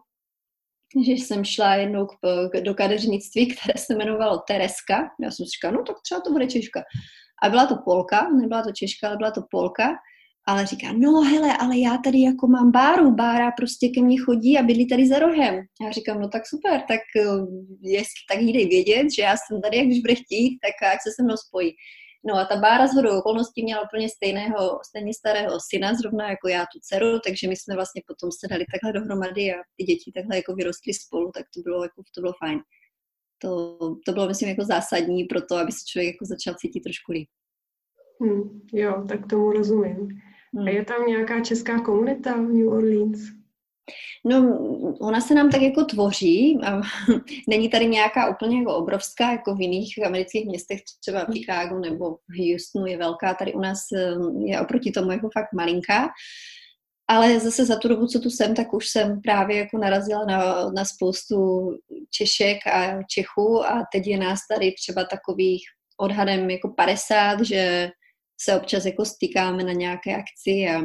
že jsem šla jednou k, do kadeřnictví, které se jmenovalo Tereska. Já jsem si říkala, no tak třeba to bude Češka. A byla to Polka, nebyla to Češka, ale byla to Polka. ale říká, no hele, ale já tady jako mám báru, bára prostě ke mně chodí a bydlí tady za rohem. Já říkám, no tak super, tak eh, jestli tak jí vědět, že já jsem tady, jak když bude chtít, tak ať se se mnou spojí. No a ta Bára z hodou okolností měla úplně stejného, stejně starého syna, zrovna jako já tu dceru, takže my jsme vlastně potom se dali takhle dohromady a ty děti takhle jako vyrostly spolu, tak to bylo, jako, to bylo fajn. To, to bylo, myslím, jako zásadní pro to, aby se člověk jako začal cítit trošku líp. Hmm, jo, tak tomu rozumím. Hmm. A je tam nějaká česká komunita v New Orleans? No, ona se nám tak jako tvoří. Není tady nějaká úplně jako obrovská, jako v jiných amerických městech, třeba v Chicago nebo v Houstonu je velká. Tady u nás eh, je oproti tomu jako fakt malinká. Ale zase za tu dobu, co tu jsem, tak už jsem právě jako narazila na, na spoustu Češek a Čechů a teď je nás tady třeba takových odhadem jako 50, že se občas jako stýkáme na nějaké akci a,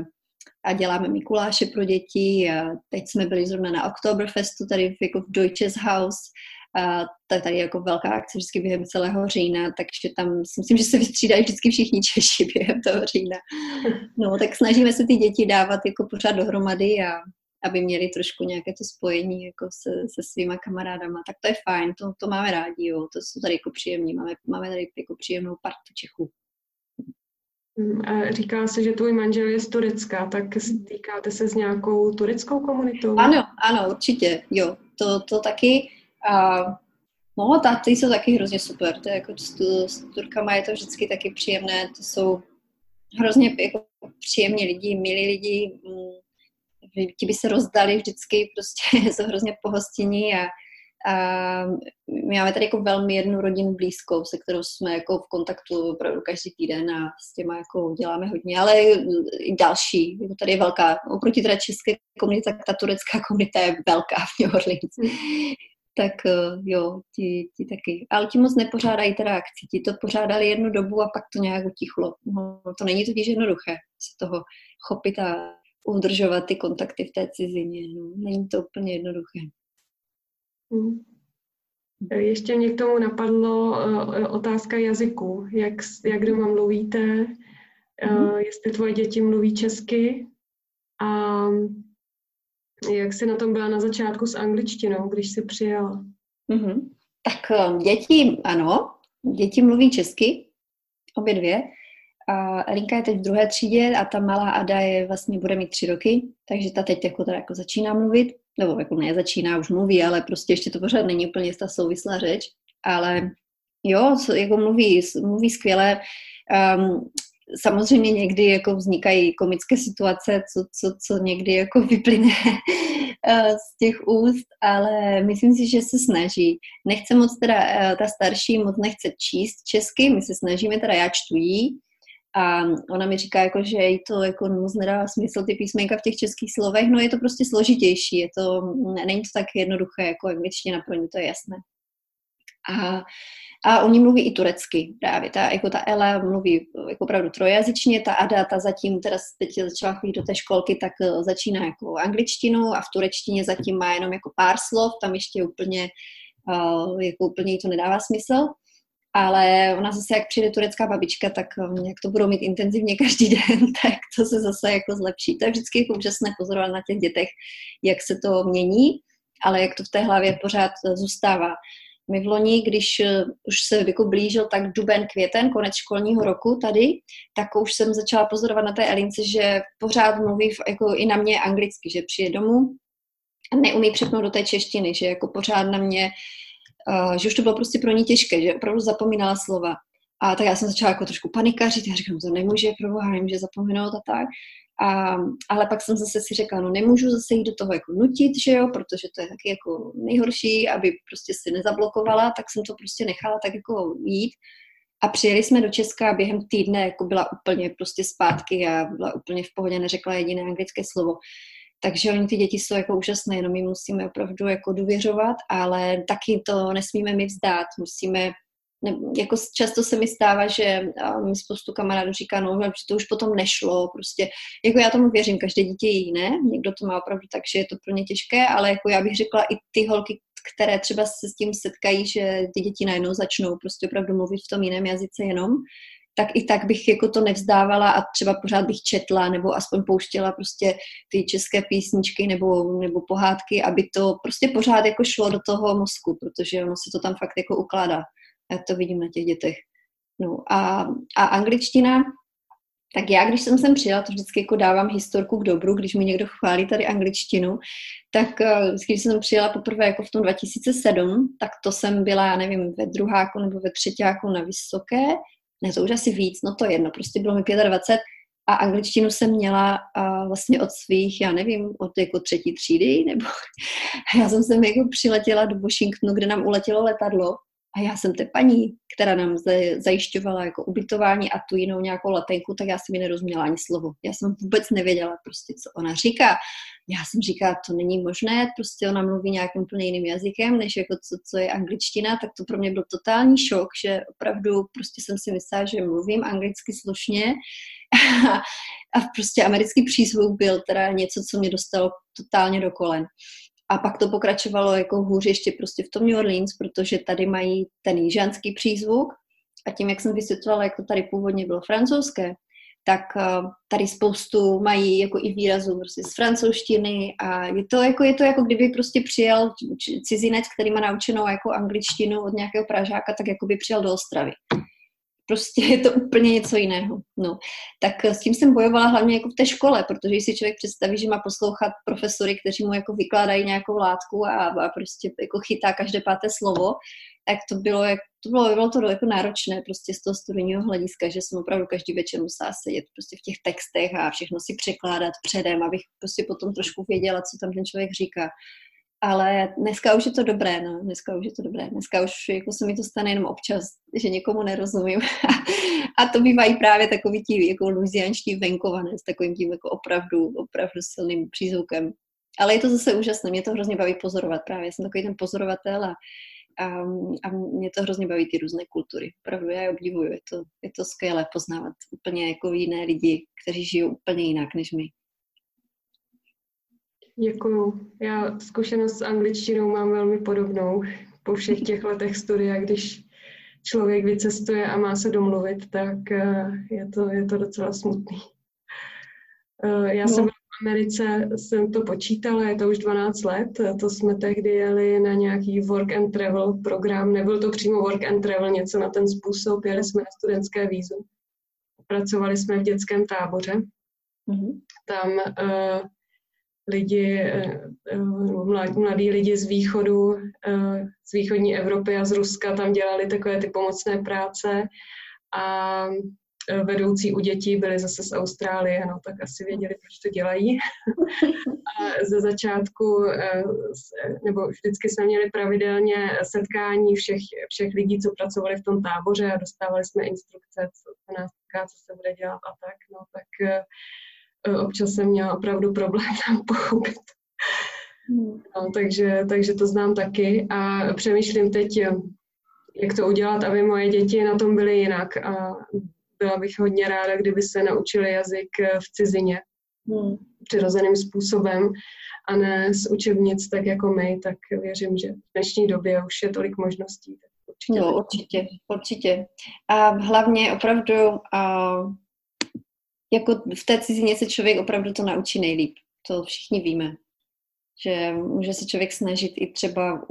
a děláme Mikuláše pro děti teď jsme byli zrovna na Oktoberfestu tady v, jako v Deutsches Haus a to je tady jako velká akce vždycky během celého října, takže tam si myslím, že se vystřídají vždycky všichni Češi během toho října. No, tak snažíme se ty děti dávat jako pořád dohromady a aby měli trošku nějaké to spojení jako se, se svýma kamarádama. Tak to je fajn, to, to máme rádi, jo. to jsou tady jako příjemní, máme, máme tady jako příjemnou partu Čechů. Mm, a říká se, že tvůj manžel je z Turecka, tak stýkáte se s nějakou tureckou komunitou? Ano, ano, určitě, jo, to, to taky. A, no, ta, ty jsou taky hrozně super, to je jako s, s Turkama je to vždycky taky příjemné, to jsou hrozně jako příjemní lidi, milí lidi, mm, ti by se rozdali vždycky, prostě jsou hrozně pohostinní a a my máme tady jako velmi jednu rodinu blízkou, se kterou jsme jako v kontaktu opravdu každý týden a s těma jako děláme hodně, ale i další. Jako tady je velká, oproti teda české komunitě, tak ta turecká komunita je velká v New Orleans. Hmm. tak eh, jo, ti, ti taky. Ale ti moc nepořádají teda akci. Ti to pořádali jednu dobu a pak to nějak utichlo. No, to není totiž jednoduché se toho chopit a udržovat ty kontakty v té cizině. No, není to úplně jednoduché. Hmm. Ještě mě k tomu napadlo uh, otázka jazyku. Jak, jak doma mluvíte? Uh, jestli tvoje děti mluví česky? A jak jsi na tom byla na začátku s angličtinou, když jsi přijela? Mm-hmm. Tak děti, ano, děti mluví česky, obě dvě. A Elinka je teď v druhé třídě a ta malá Ada je vlastně, bude mít tři roky, takže ta teď jako, teda jako začíná mluvit nebo jako nezačíná, už mluví, ale prostě ještě to pořád není úplně ta souvislá řeč, ale jo, jako mluví, mluví skvěle. Um, samozřejmě někdy jako vznikají komické situace, co, co, co někdy jako vyplyne eh, z těch úst, ale myslím si, že se snaží. Nechce moc teda, eh, ta starší moc nechce číst česky, my se snažíme, teda já čtu jí, a ona mi říká, jako, že jí to jako moc nedává smysl, ty písmenka v těch českých slovech, no je to prostě složitější, je to, není to tak jednoduché jako angličtina pro ně, to je jasné. A, a oni mluví i turecky právě, ta, jako ta Ela mluví jako opravdu trojazyčně, ta Ada, ta zatím teda teď začala chodit do té školky, tak eh, začíná jako angličtinu a v turečtině zatím má jenom jako pár slov, tam ještě úplně, uh, jako úplně jí to nedává smysl ale ona zase, jak přijde turecká babička, tak um, jak to budou mít intenzivně každý den, tak to se zase jako zlepší. To je vždycky jako úžasné pozorovat na těch dětech, jak se to mění, ale jak to v té hlavě pořád zůstává. My v loni, když uh, už se jako blížil tak duben, květen, konec školního roku tady, tak už jsem začala pozorovat na té Elince, že pořád mluví jako i na mě anglicky, že přijde domů a neumí přepnout do té češtiny, že jako pořád na mě že už to bylo prostě pro ní těžké, že opravdu zapomínala slova. A tak já jsem začala jako trošku panikařit, já říkám, to nemůže, proboha, nemůže zapomenout a tak. A, ale pak jsem zase si řekla, no nemůžu zase jít do toho jako nutit, že jo, protože to je taky jako nejhorší, aby prostě si nezablokovala, tak jsem to prostě nechala tak jako jít. A přijeli jsme do Česka a během týdne jako byla úplně prostě zpátky a byla úplně v pohodě, neřekla jediné anglické slovo. Takže oni ty děti jsou jako úžasné, jenom my musíme opravdu jako důvěřovat, ale taky to nesmíme mi vzdát, musíme ne, jako často se mi stává, že mi spoustu kamarádů říká, no, že to už potom nešlo, prostě, jako já tomu věřím, každé dítě je jiné, někdo to má opravdu tak, že je to pro ně těžké, ale jako já bych řekla i ty holky, které třeba se s tím setkají, že ty děti najednou začnou prostě opravdu mluvit v tom jiném jazyce jenom, tak i tak bych jako to nevzdávala a třeba pořád bych četla nebo aspoň pouštěla prostě ty české písničky nebo, nebo pohádky, aby to prostě pořád jako šlo do toho mozku, protože ono se to tam fakt jako ukládá. Já to vidím na těch dětech. No a, a angličtina, tak já, když jsem sem přijela, to vždycky jako dávám historku k dobru, když mi někdo chválí tady angličtinu, tak eh, když jsem přijela poprvé jako v tom 2007, tak to jsem byla, já nevím, ve druháku nebo ve třetíku na vysoké, ne, to už asi víc, no to je jedno, prostě bylo mi 25 a angličtinu jsem měla a vlastně od svých, já nevím, od jako třetí třídy, nebo já jsem sem jako přiletěla do Washingtonu, kde nám uletělo letadlo a já jsem té paní, která nám zajišťovala jako ubytování a tu jinou nějakou letenku, tak já jsem mi nerozuměla ani slovo. Já jsem vůbec nevěděla prostě, co ona říká. Já jsem říkala, to není možné, prostě ona mluví nějakým úplně jiným jazykem, než jako co, co je angličtina, tak to pro mě byl totální šok, že opravdu prostě jsem si myslela, že mluvím anglicky slušně a prostě americký přízvuk byl teda něco, co mě dostalo totálně do kolen. A pak to pokračovalo jako hůř ještě prostě v tom New Orleans, protože tady mají ten jižanský přízvuk. A tím, jak jsem vysvětlovala, jak to tady původně bylo francouzské, tak eh, tady spoustu mají jako i výrazů prostě z francouzštiny. A je to jako, je to jako kdyby prostě přijel cizinec, který má naučenou jako angličtinu od nějakého Pražáka, tak jako by přijel do Ostravy prostě je to úplně něco jiného. No. Tak s tím jsem bojovala hlavně jako v té škole, protože když si člověk představí, že má poslouchat profesory, kteří mu jako vykládají nějakou látku a, a prostě jako chytá každé páté slovo, tak to bylo, jak, to bylo, bylo to jako náročné prostě z toho studijního hlediska, že jsem opravdu každý večer musela sedět prostě v těch textech a všechno si překládat předem, abych prostě potom trošku věděla, co tam ten člověk říká. Ale dneska už je to dobré, no. Dneska už je to dobré. Dneska už jako se mi to stane jenom občas, že někomu nerozumím. a to bývají právě takový ti jako luzianští venkované s takovým tím jako opravdu, opravdu silným přízvukem. Ale je to zase úžasné, mě to hrozně baví pozorovat právě. Jsem takový ten pozorovatel a, a, a mě to hrozně baví ty různé kultury. Opravdu já je obdivuju, je to, je to skvělé poznávat úplně jako jiné lidi, kteří žijou úplně jinak než my. Děkuju. Já zkušenost s angličtinou mám velmi podobnou. Po všech těch letech studia, když člověk vycestuje a má se domluvit, tak eh, je to, je to docela smutný. Eh, já no. jsem v Americe, jsem to počítala, je to už 12 let, to jsme tehdy jeli na nějaký work and travel program, nebyl to přímo work and travel, něco na ten způsob, jeli jsme na studentské vízu. Pracovali jsme v dětském táboře. Mm-hmm. Tam uh, lidi, eh, eh, mladí, lidi z východu, eh, z východní Evropy a z Ruska tam dělali takové ty pomocné práce a vedoucí u dětí byli zase z Austrálie, no tak asi věděli, proč to dělají. A ze začátku, nebo vždycky jsme měli pravidelně setkání všech, všech lidí, co pracovali v tom táboře a dostávali jsme instrukce, co se nás týká, co se bude dělat a tak, no tak občas jsem měla opravdu problém tam pochopit. Hmm. No, takže, takže to znám taky a přemýšlím teď, eh, jak to udělat, aby moje děti na tom byly jinak a byla bych hodně ráda, kdyby se naučili jazyk eh, v cizině hmm. přirozeným způsobem a ne z učebnic tak jako my, tak věřím, že v dnešní době už je tolik možností. Tak určitě no, určitě, určitě. A hlavně opravdu a jako v té cizině se člověk opravdu to naučí nejlíp. To všichni víme. Že může se člověk snažit i třeba,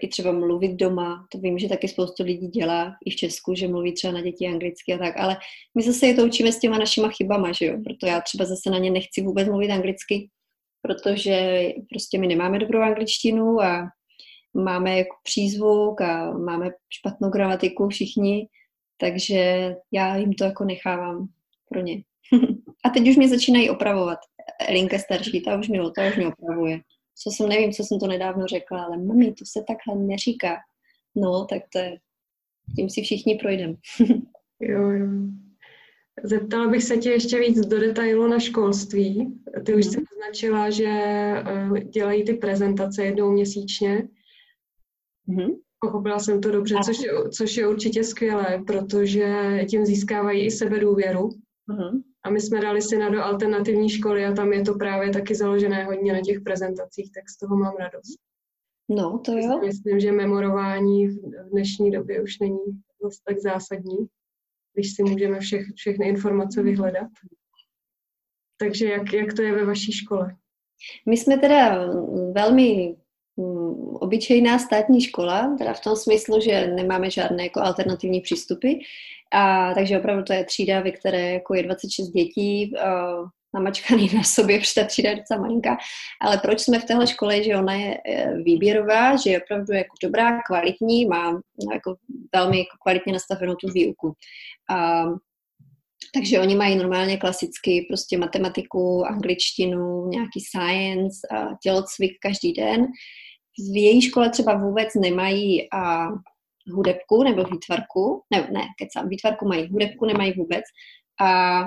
i třeba mluvit doma. To vím, že taky spoustu lidí dělá i v Česku, že mluví třeba na děti anglicky a tak. Ale my zase je to učíme s těma našima chybama, že jo? Proto já třeba zase na ně nechci vůbec mluvit anglicky, protože prostě my nemáme dobrou angličtinu a máme jako přízvuk a máme špatnou gramatiku všichni, takže já jim to jako nechávám pro ně. A teď už mě začínají opravovat. Linka starší, ta už mě, ta už mě opravuje. Co jsem, nevím, co jsem to nedávno řekla, ale mami, to se takhle neříká. No, tak to je, tím si všichni projdeme. jo, jo. Zeptala bych se tě ještě víc do detailu na školství. Ty už jsi označila, že eh, dělají ty prezentace jednou měsíčně. Mm-hmm. Pochopila jsem to dobře, což je, což je určitě skvělé, protože tím získávají i sebedůvěru. Mm-hmm. A my jsme dali syna do alternativní školy a tam je to právě taky založené hodně na těch prezentacích, tak z toho mám radost. No, to jo. Myslím, že memorování v dnešní době už není dost tak zásadní. když si můžeme všech, všechny informace vyhledat. Takže jak, jak to je ve vaší škole? My jsme teda velmi mm, obyčejná státní škola, teda v tom smyslu, že nemáme žádné jako alternativní přístupy. A takže opravdu to je třída, ve které jako je 26 dětí, uh, namačkaný na sobě, protože ta třída je docela malinká. Ale proč jsme v téhle škole, že ona je e, výběrová, že je opravdu jako dobrá, kvalitní, má jako velmi jako kvalitně nastavenou tu výuku. A, takže oni mají normálně klasicky prostě matematiku, angličtinu, nějaký science, a tělocvik každý den. V její škole třeba vůbec nemají a, hudebku nebo výtvarku, ne, ne, kecám, výtvarku mají, hudebku nemají vůbec. A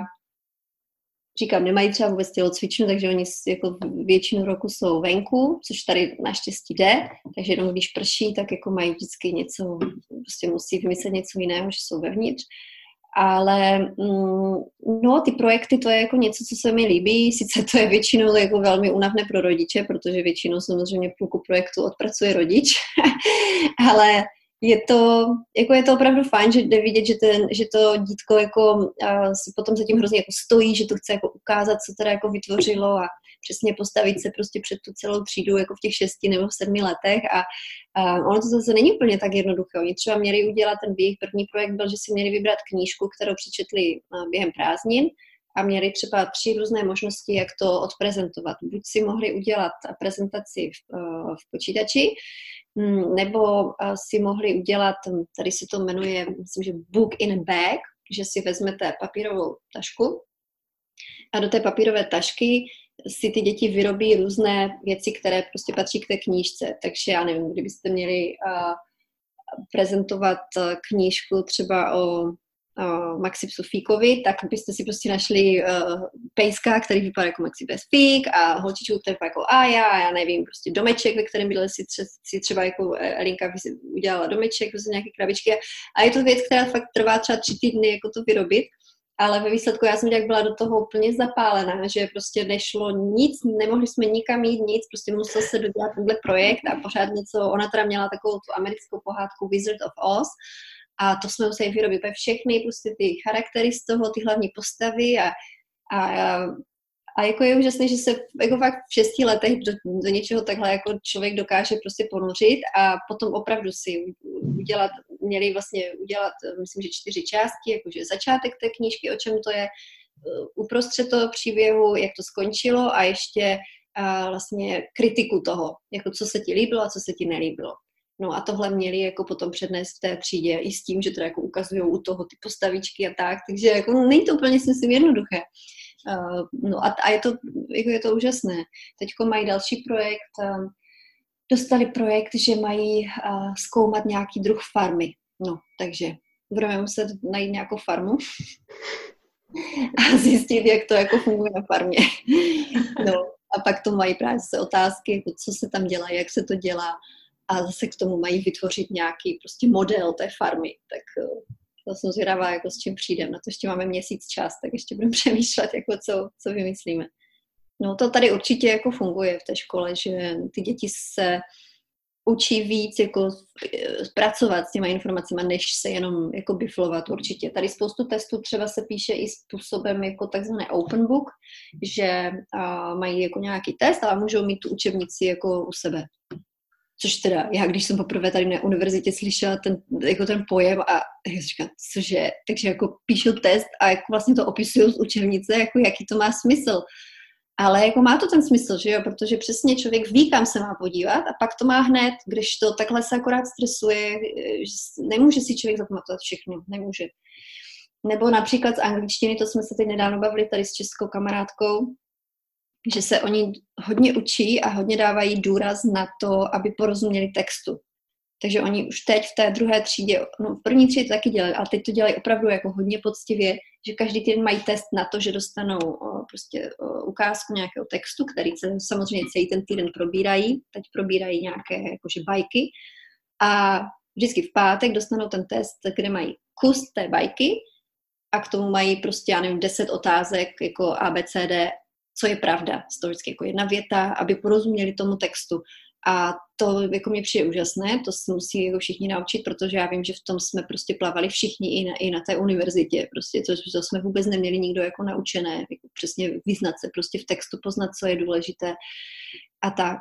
říkám, nemají třeba vůbec tělocvičnu, takže oni jako většinu roku jsou venku, což tady naštěstí jde, takže jenom když prší, tak jako mají vždycky něco, prostě musí vymyslet něco jiného, že jsou vevnitř. Ale mm, no, ty projekty, to je jako něco, co se mi líbí, sice to je většinou jako velmi únavné pro rodiče, protože většinou samozřejmě půlku projektu odpracuje rodič, ale je to, jako je to opravdu fajn, že jde vidět, že, ten, že to dítko jako uh, si potom zatím hrozně jako stojí, že to chce jako ukázat, co teda jako vytvořilo a přesně postavit se prostě před tu celou třídu jako v těch šesti nebo v sedmi letech a uh, ono to zase není úplně tak jednoduché. Oni třeba měli udělat, ten jejich první projekt byl, že si měli vybrat knížku, kterou přečetli uh, během prázdnin a měli třeba tři různé možnosti, jak to odprezentovat. Buď si mohli udělat prezentaci v, v počítači, nebo si mohli udělat, hm, tady se to jmenuje, myslím, že book in a bag, že si vezmete papírovou tašku a do té papírové tašky si ty děti vyrobí různé věci, které prostě patří k té knížce. Takže já nevím, kdybyste měli uh, prezentovat knížku třeba o uh, Maxi Psufíkovi, tak byste si prostě našli uh, pejska, který vypadá jako Maxi Psufík a holčičku, který vypadá jako Aja a já nevím, prostě domeček, ve kterém bydleli si, tře- si třeba jako Elinka udělala domeček, prostě nějaké krabičky. A je to věc, která fakt trvá třeba tři týdny jako to vyrobit ale ve výsledku já jsem jak byla do toho úplně zapálená, že prostě nešlo nic, nemohli jsme nikam jít, nic, prostě musel se dodělat tenhle projekt a pořád něco, ona teda měla takovou tu americkou pohádku Wizard of Oz a to jsme museli vyrobit všechny prostě ty charaktery z toho, ty hlavní postavy a, a, a jako je úžasné, že se jako fakt v šesti letech do, do něčeho takhle jako člověk dokáže prostě ponořit a potom opravdu si udělat, měli vlastně udělat, myslím, že čtyři části, jakože začátek té knížky, o čem to je, uprostřed toho příběhu, jak to skončilo a ještě a vlastně kritiku toho, jako co se ti líbilo a co se ti nelíbilo. No a tohle měli jako potom přednést v té třídě i s tím, že to jako ukazují u toho ty postavičky a tak, takže jako není to úplně si myslím jednoduché. Uh, no a, a je, to, jako je to úžasné. Teďko mají další projekt, uh, dostali projekt, že mají uh, zkoumat nějaký druh farmy. No, takže budeme muset najít nějakou farmu a zjistit, jak to jako funguje na farmě. No, a pak to mají právě se otázky, jako co se tam dělá, jak se to dělá, a zase k tomu mají vytvořit nějaký prostě model té farmy, tak eh, to jsem zvědavá, jako s čím přijdem. Na to ještě máme měsíc čas, tak ještě budeme přemýšlet, jako co, co vymyslíme. No to tady určitě jako funguje v té škole, že ty děti se učí víc jako eh, pracovat s těma informacemi, než se jenom jako biflovat určitě. Tady spoustu testů třeba se píše i způsobem jako takzvané open book, že a, mají jako nějaký test a můžou mít tu učebnici jako u sebe. Což teda, já když jsem poprvé tady na univerzitě slyšela ten, jako ten pojem a já říkám, cože, takže jako píšu test a jako vlastně to opisuju z učebnice, jako jaký to má smysl. Ale jako má to ten smysl, že jo, protože přesně člověk ví, kam se má podívat a pak to má hned, když to takhle se akorát stresuje, že nemůže si člověk zapamatovat všechno, nemůže. Nebo například z angličtiny, to jsme se teď nedávno bavili tady s českou kamarádkou, že se oni hodně učí a hodně dávají důraz na to, aby porozuměli textu. Takže oni už teď v té druhé třídě, no v první třídě to taky dělají, ale teď to dělají opravdu jako hodně poctivě, že každý týden mají test na to, že dostanou o, prostě o, ukázku nějakého textu, který se, samozřejmě celý ten týden probírají. Teď probírají nějaké jakože bajky. A vždycky v pátek dostanou ten test, kde mají kus té bajky a k tomu mají prostě, já nevím, deset otázek jako ABCD co je pravda. Z toho vždycky jako jedna věta, aby porozuměli tomu textu. A to jako mě přijde úžasné, to se musí jako všichni naučit, protože já vím, že v tom jsme prostě plavali všichni i na, i na té univerzitě, prostě to, to jsme vůbec neměli nikdo jako naučené, jako přesně vyznat se prostě v textu, poznat, co je důležité a tak.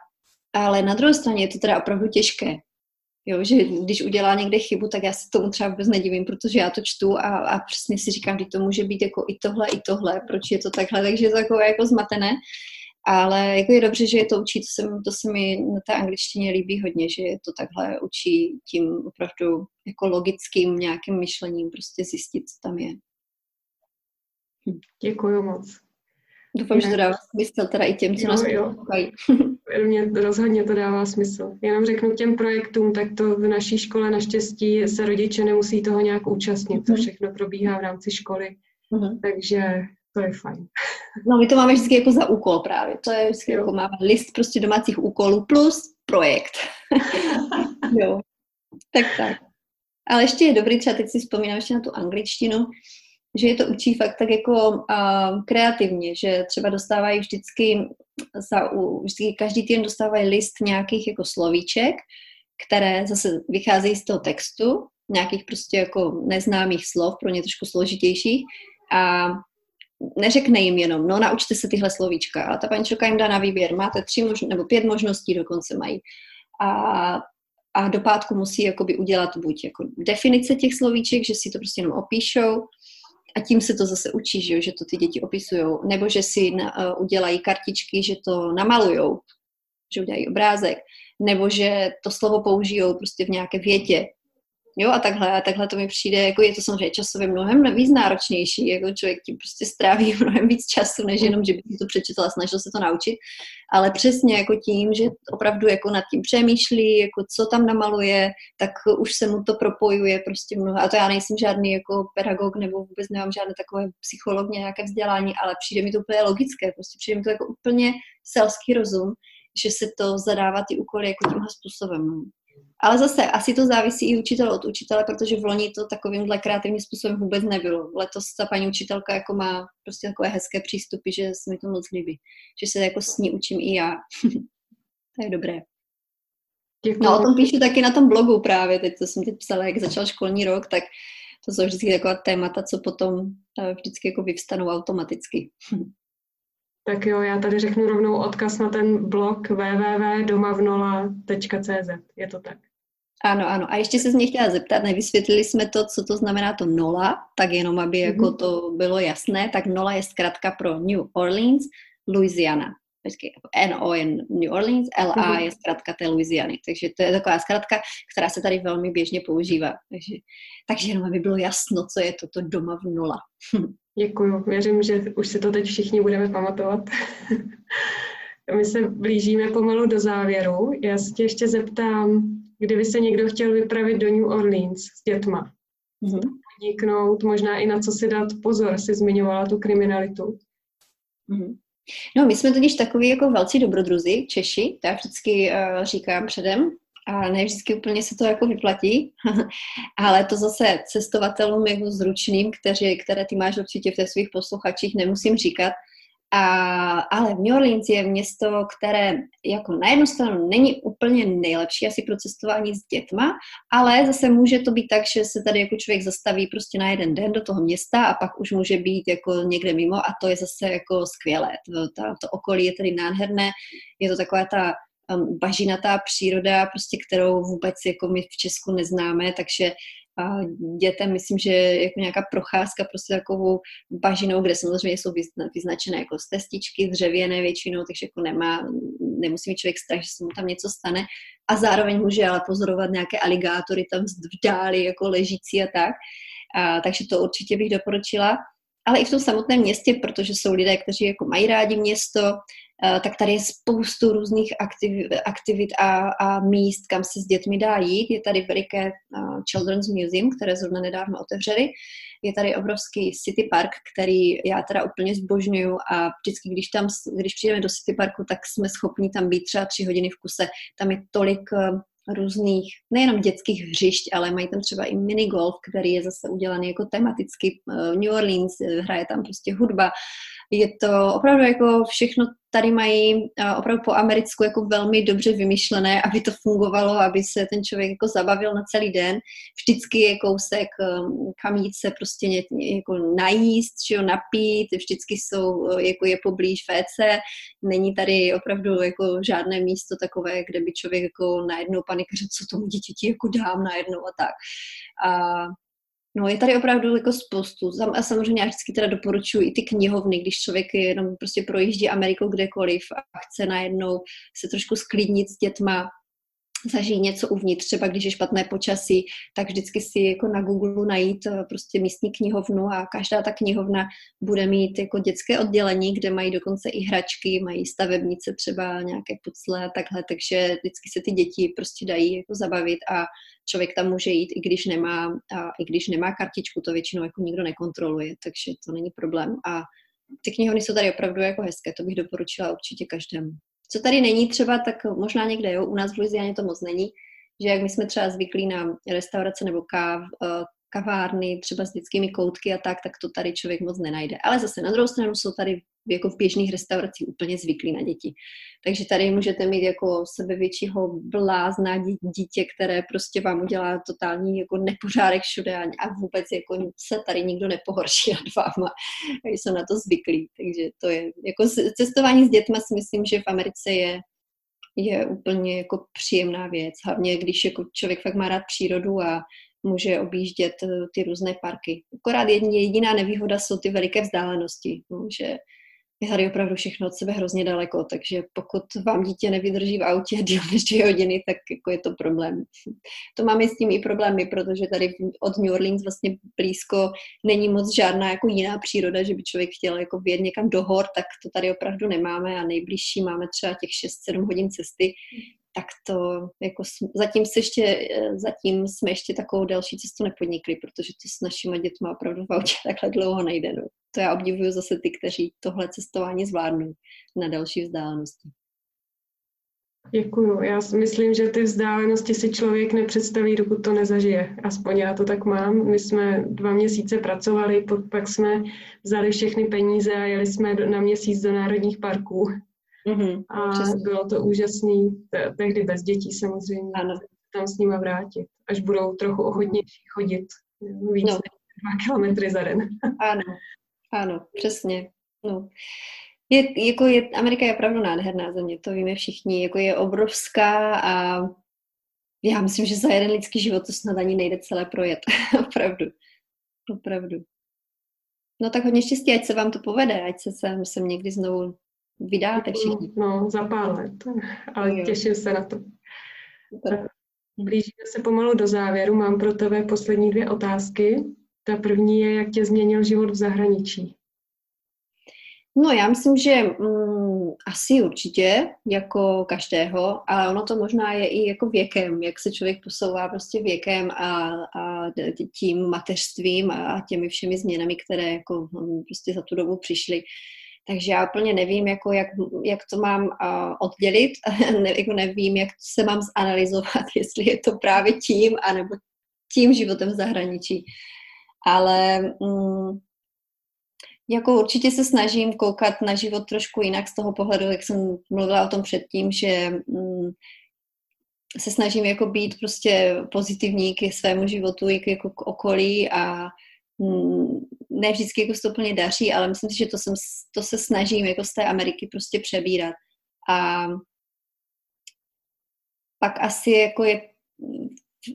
Ale na druhé straně je to teda opravdu těžké, Jo, že když udělá někde chybu, tak já se tomu třeba vůbec nedivím, protože já to čtu a, a přesně si říkám, že to může být jako i tohle, i tohle, proč je to takhle, takže je to jako, jako zmatené. Ale jako je dobře, že je to učí, to se, to se mi na té angličtině líbí hodně, že je to takhle učí tím opravdu jako logickým nějakým myšlením prostě zjistit, co tam je. Hm. Děkuji moc. Doufám, že to dává smysl teda i těm, co jo, nás poslouchají. Mně rozhodně to dává smysl. Jenom řeknu těm projektům, tak to v naší škole naštěstí se rodiče nemusí toho nějak účastnit. To mhm. všechno probíhá v rámci školy. Uh-huh. Takže to je fajn. No my to máme vždycky jako za úkol právě. To je vždycky jo. jako máme list prostě domácích úkolů plus projekt. jo. Tak tak. Ale ještě je dobrý, třeba teď si vzpomínám ještě na tu angličtinu, že je to učí fakt tak jako uh, kreativně, že třeba dostávají vždycky, za, vždycky každý týden dostávají list nějakých jako slovíček, které zase vycházejí z toho textu, nějakých prostě jako neznámých slov, pro ně trošku složitějších a neřekne jim jenom, no naučte se tyhle slovíčka, ale ta paníčka jim dá na výběr, máte tři možno, nebo pět možností dokonce mají. A, a do pátku musí jakoby udělat buď jako definice těch slovíček, že si to prostě jenom opíšou, a tím se to zase učí, že, že to ty děti opisují, nebo že si na, uh, udělají kartičky, že to namalujou, že udělají obrázek, nebo že to slovo použijou prostě v nějaké větě, Jo, a takhle, a takhle to mi přijde, jako je to samozřejmě časově mnohem víc náročnější, jako člověk tím prostě stráví mnohem víc času, než jenom, že by to přečetl a snažil se to naučit, ale přesně jako tím, že opravdu jako nad tím přemýšlí, jako co tam namaluje, tak už se mu to propojuje prostě mnoho, a to já nejsem žádný jako pedagog nebo vůbec nemám žádné takové psycholog, nějaké vzdělání, ale přijde mi to úplně logické, prostě přijde mi to jako úplně selský rozum, že se to zadává ty úkoly jako tímhle způsobem. Ale zase asi to závisí i učitel od učitele, protože v loni to takovýmhle kreativním způsobem vůbec nebylo. Letos ta paní učitelka jako má prostě takové hezké přístupy, že se mi to moc líbí. Že se jako s ní učím i já. to je dobré. Děkuji. No o tom píšu taky na tom blogu právě, teď to jsem teď psala, jak začal školní rok, tak to jsou vždycky taková témata, co potom eh, vždycky jako vyvstanou automaticky. Tak jo, já tady řeknu rovnou odkaz na ten blog www.domavnola.cz. Je to tak. Ano, ano. A ještě se z mě chtěla zeptat, nevysvětlili jsme to, co to znamená to nola, tak jenom, aby mm-hmm. jako to bylo jasné, tak nola je zkrátka pro New Orleans, Louisiana. Počkej, NO je New Orleans, LA mm-hmm. je zkrátka té Louisiany. Takže to je taková zkrátka, která se tady velmi běžně používá. Takže, takže jenom, aby bylo jasno, co je toto doma v nula. Děkuju. Věřím, že už si to teď všichni budeme pamatovat. My se blížíme pomalu do závěru. Já se tě ještě zeptám, kdyby se někdo chtěl vypravit do New Orleans s dětma, mm-hmm. možná i na co si dát pozor, si zmiňovala tu kriminalitu. Mm-hmm. No, my jsme totiž takový jako velcí dobrodruzi, Češi, to já vždycky uh, říkám předem, a ne vždycky úplně se to jako vyplatí, ale to zase cestovatelům jako zručným, kteří, které ty máš určitě v těch svých posluchačích, nemusím říkat, a, ale v New Orleans je město, které jako na jednu stranu není úplně nejlepší asi pro cestování s dětma, ale zase může to být tak, že se tady jako člověk zastaví prostě na jeden den do toho města a pak už může být jako někde mimo a to je zase jako skvělé. To, to, to okolí je tady nádherné, je to taková ta um, bažinatá příroda, prostě kterou vůbec jako my v Česku neznáme, takže dětem myslím, že jako nějaká procházka prostě takovou bažinou, kde samozřejmě jsou vyznačené jako stestičky, dřevěné většinou, takže jako nemá, nemusí mít člověk strach, že se mu tam něco stane a zároveň může ale pozorovat nějaké aligátory tam v dáli jako ležící a tak. A, takže to určitě bych doporučila ale i v tom samotném městě, protože jsou lidé, kteří jako mají rádi město, tak tady je spoustu různých aktiv, aktivit a, a míst, kam se s dětmi dá jít. Je tady veliké uh, Children's Museum, které zrovna nedávno otevřeli. Je tady obrovský City Park, který já teda úplně zbožňuju a vždycky, když tam, když přijdeme do City Parku, tak jsme schopni tam být třeba tři hodiny v kuse. Tam je tolik uh, různých, nejenom dětských hřišť, ale mají tam třeba i minigolf, který je zase udělaný jako tematicky New Orleans, hraje tam prostě hudba, je to opravdu jako všechno tady mají opravdu po americku jako velmi dobře vymyšlené, aby to fungovalo, aby se ten člověk jako zabavil na celý den. Vždycky je kousek, um, kam jít se prostě ně, jako najíst, či jo, napít, vždycky jsou, jako je poblíž WC, není tady opravdu jako žádné místo takové, kde by člověk jako najednou panikařil, co tomu dítěti jako dám najednou a tak. A No, je tady opravdu jako spoustu. A samozřejmě já vždycky teda doporučuji i ty knihovny, když člověk jenom prostě projíždí Amerikou kdekoliv a chce najednou se trošku sklidnit s dětma, zažít něco uvnitř, třeba když je špatné počasí, tak vždycky si jako na Google najít eh, prostě místní knihovnu a každá ta knihovna bude mít jako dětské oddělení, kde mají dokonce i hračky, mají stavebnice třeba nějaké pucle a takhle, takže vždycky se ty děti prostě dají jako zabavit a člověk tam může jít, i když nemá, a i když nemá kartičku, to většinou jako nikdo nekontroluje, takže to není problém a ty knihovny jsou tady opravdu jako hezké, to bych doporučila určitě každému. Co tady není třeba, tak možná někde, jo, u nás v Louisianě to moc není, že jak my jsme třeba zvyklí na restaurace nebo káv, eh, kavárny, třeba s dětskými koutky a tak, tak to tady člověk moc nenajde. Ale zase na druhou stranu jsou tady jako v běžných restauracích úplně zvyklí na děti. Takže tady můžete mít jako sebevětšího blázna dítě, které prostě vám udělá totální jako nepořádek všude a, vůbec jako se tady nikdo nepohorší nad váma. Takže jsou na to zvyklí. Takže to je jako cestování s dětmi si myslím, že v Americe je je úplně jako příjemná věc. Hlavně, když jako člověk fakt má rád přírodu a může objíždět eh, ty různé parky. Akorát jediná nevýhoda jsou ty veliké vzdálenosti, no, že je tady opravdu všechno od sebe hrozně daleko, takže pokud vám dítě nevydrží v autě díl než dvě hodiny, tak jako je to problém. To máme s tím i problémy, protože tady od New Orleans vlastně blízko není moc žádná jako jiná příroda, že by člověk chtěl jako vyjet někam do hor, tak to tady opravdu nemáme a nejbližší máme třeba těch 6-7 hodin cesty, tak to jako zatím, se ještě, eh, zatím jsme ještě takovou další cestu nepodnikli, protože to s našimi dětmi opravdu v autě takhle dlouho nejde. No. To já obdivuju zase ty, kteří tohle cestování zvládnou na další vzdálenosti. Děkuju. Já myslím, že ty vzdálenosti si člověk nepředstaví, dokud to nezažije. Aspoň já to tak mám. My jsme dva měsíce pracovali, pak jsme vzali všechny peníze a jeli jsme na měsíc do národních parků. Mm-hmm, a přesně. bylo to úžasný, tehdy bez dětí samozřejmě, ano. tam s nimi vrátit, až budou trochu ochotnější chodit víc no. než dva kilometry za den. ano, ano, přesně. No. Je, jako je, Amerika je opravdu nádherná země, to víme všichni, jako je obrovská a já myslím, že za jeden lidský život to snad ani nejde celé projet. opravdu. Opravdu. No tak hodně štěstí, ať se vám to povede, ať se sem, sem někdy znovu vydáte všichni. No, za pár let, ale jo. těším se na to. Tak. Blížíme se pomalu do závěru. Mám pro tebe poslední dvě otázky. Ta první je, jak tě změnil život v zahraničí? No já myslím, že mm, asi určitě, jako každého, ale ono to možná je i jako věkem, jak se člověk posouvá prostě věkem a, a tím mateřstvím a těmi všemi změnami, které jako mm, prostě za tu dobu přišly. Takže já úplně nevím, jako jak, jak to mám uh, oddělit, ne, jako nevím, jak se mám zanalizovat, jestli je to právě tím, anebo tím životem v zahraničí. Ale um, jako určitě se snažím koukat na život trošku jinak z toho pohledu, jak jsem mluvila o tom předtím, že um, se snažím jako být prostě pozitivní k svému životu i k, jako k okolí a ne vždycky jako se to úplně daří, ale myslím si, že to, jsem, to se snažím jako z té Ameriky prostě přebírat. A pak asi jako je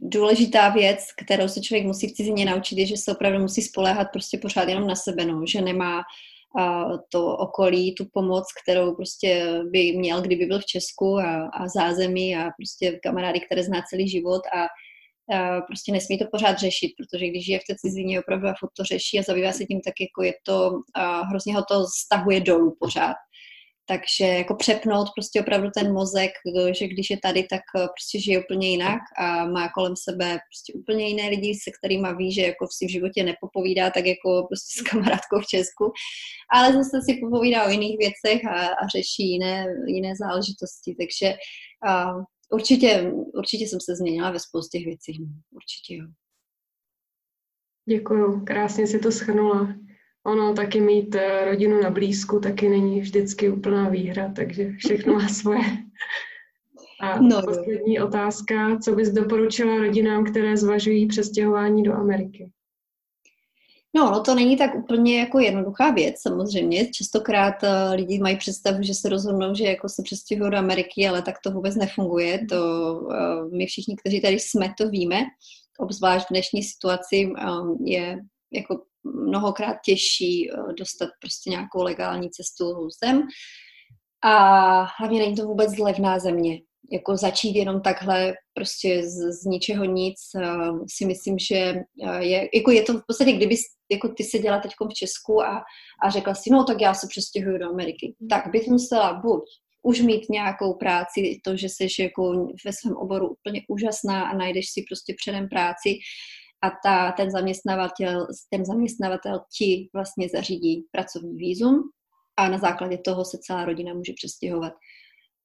důležitá věc, kterou se člověk musí v cizině naučit, je, že se opravdu musí spoléhat prostě pořád jenom na sebe, no, že nemá uh, to okolí, tu pomoc, kterou prostě by měl, kdyby byl v Česku a, a zázemí a prostě kamarády, které zná celý život a prostě nesmí to pořád řešit, protože když je v té cizině opravdu a to řeší a zabývá se tím, tak jako je to, hrozně ho to stahuje dolů pořád. Takže jako přepnout prostě opravdu ten mozek, že když je tady, tak prostě žije úplně jinak a má kolem sebe prostě úplně jiné lidi, se kterými ví, že jako si v životě nepopovídá tak jako prostě s kamarádkou v Česku, ale zase si popovídá o jiných věcech a, a řeší jiné, jiné záležitosti. Takže určitě, určitě jsem se změnila ve spoustě věcí. No. Určitě jo. Děkuju, krásně si to schrnula. ono taky mít eh, rodinu na blízku taky není vždycky úplná výhra, takže všechno má svoje. A no, poslední otázka, co bys doporučila rodinám, které zvažují přestěhování do Ameriky? No, no to není tak úplně jako jednoduchá věc, samozřejmě. Častokrát uh, lidi mají představu, že se rozhodnou, že jako se přestěhují do Ameriky, ale tak to vůbec nefunguje. To uh, my všichni, kteří tady jsme, to víme. Obzvlášť v dnešní situaci um, je jako mnohokrát těžší uh, dostat prostě nějakou legální cestu sem. A hlavně není to vůbec levná země jako začít jenom takhle prostě z, z ničeho nic uh, si myslím, že uh, je, jako je to v podstatě, kdyby jako ty seděla teď v Česku a, a řekla si, no tak já se přestěhuju do Ameriky, tak bych musela buď už mít nějakou práci, to, že jsi jako ve svém oboru úplně úžasná a najdeš si prostě předem práci a ta, ten zaměstnavatel, ten zaměstnavatel ti vlastně zařídí pracovní výzum a na základě toho se celá rodina může přestěhovat.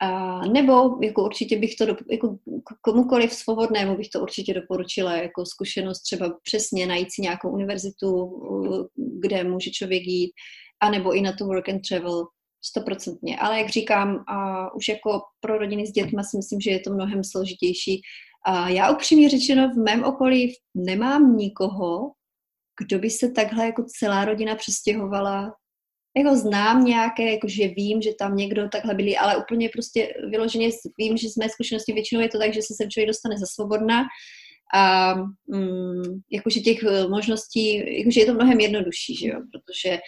A, nebo jako určitě bych to, jako komukoliv svobodnému bych to určitě doporučila, jako zkušenost třeba přesně najít si nějakou univerzitu, kde může člověk jít, anebo i na to work and travel, stoprocentně. Ale jak říkám, a už jako pro rodiny s dětmi si myslím, že je to mnohem složitější. A já upřímně řečeno v mém okolí nemám nikoho, kdo by se takhle jako celá rodina přestěhovala jako znám nějaké, jako že vím, že tam někdo takhle byli, ale úplně prostě vyloženě vím, že z mé zkušenosti většinou je to tak, že se sem člověk dostane za svobodná a mm, jakože těch eh, možností, jakože je to mnohem jednodušší, že jo, protože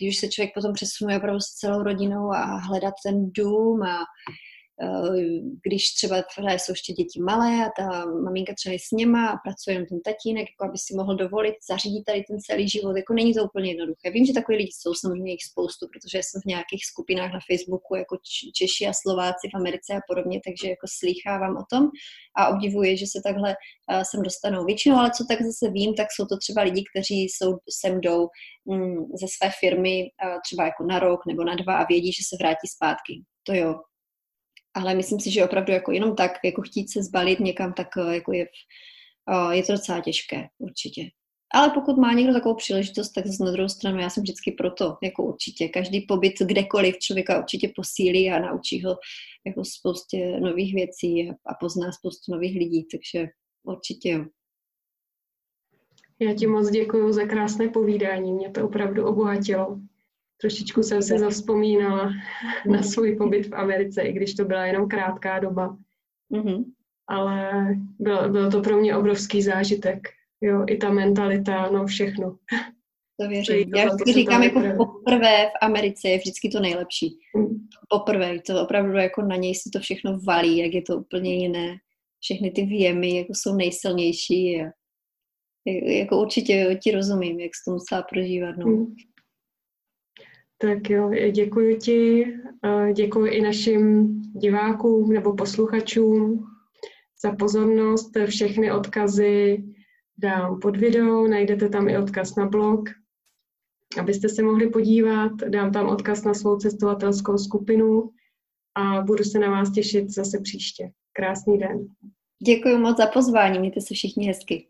když se člověk potom přesunuje opravdu s celou rodinou a hledat ten dům a když třeba jsou ještě děti malé a ta maminka třeba je s něma a pracuje jenom ten tatínek, jako aby si mohl dovolit zařídit tady ten celý život, jako není to úplně jednoduché. Vím, že takový lidi jsou samozřejmě jich spoustu, protože jsem v nějakých skupinách na Facebooku jako Češi a Slováci v Americe a podobně, takže jako slýchávám o tom a obdivuji, že se takhle uh, sem dostanou většinou, ale co tak zase vím, tak jsou to třeba lidi, kteří jsou, sem jdou mm, ze své firmy uh, třeba jako na rok nebo na dva a vědí, že se vrátí zpátky. To jo, ale myslím si, že opravdu jako jenom tak, jako chtít se zbalit někam, tak eh, jako je, eh, je to docela těžké, určitě. Ale pokud má někdo takovou příležitost, tak z druhou stranu já jsem vždycky proto, jako určitě. Každý pobyt kdekoliv člověka určitě posílí a naučí ho jako spoustě nových věcí a pozná spoustu nových lidí, takže určitě jo. Já ti moc děkuji za krásné povídání, mě to opravdu obohatilo. Trošičku jsem se zavzpomínala na svůj pobyt v Americe, i když to byla jenom krátká doba. Mm-hmm. Ale byl, byl to pro mě obrovský zážitek. Jo, i ta mentalita, no všechno. To věřím. Já vždycky říkám, jako poprvé v Americe je vždycky to nejlepší. Mm. Poprvé, to opravdu jako na něj si to všechno valí, jak je to úplně jiné. Všechny ty věmy jako jsou nejsilnější. A jako určitě ti rozumím, jak jsi to musela prožívat. No. Tak jo, děkuji ti, děkuji i našim divákům nebo posluchačům za pozornost. Všechny odkazy dám pod video, najdete tam i odkaz na blog, abyste se mohli podívat. Dám tam odkaz na svou cestovatelskou skupinu a budu se na vás těšit zase příště. Krásný den. Děkuji moc za pozvání, mějte se všichni hezky.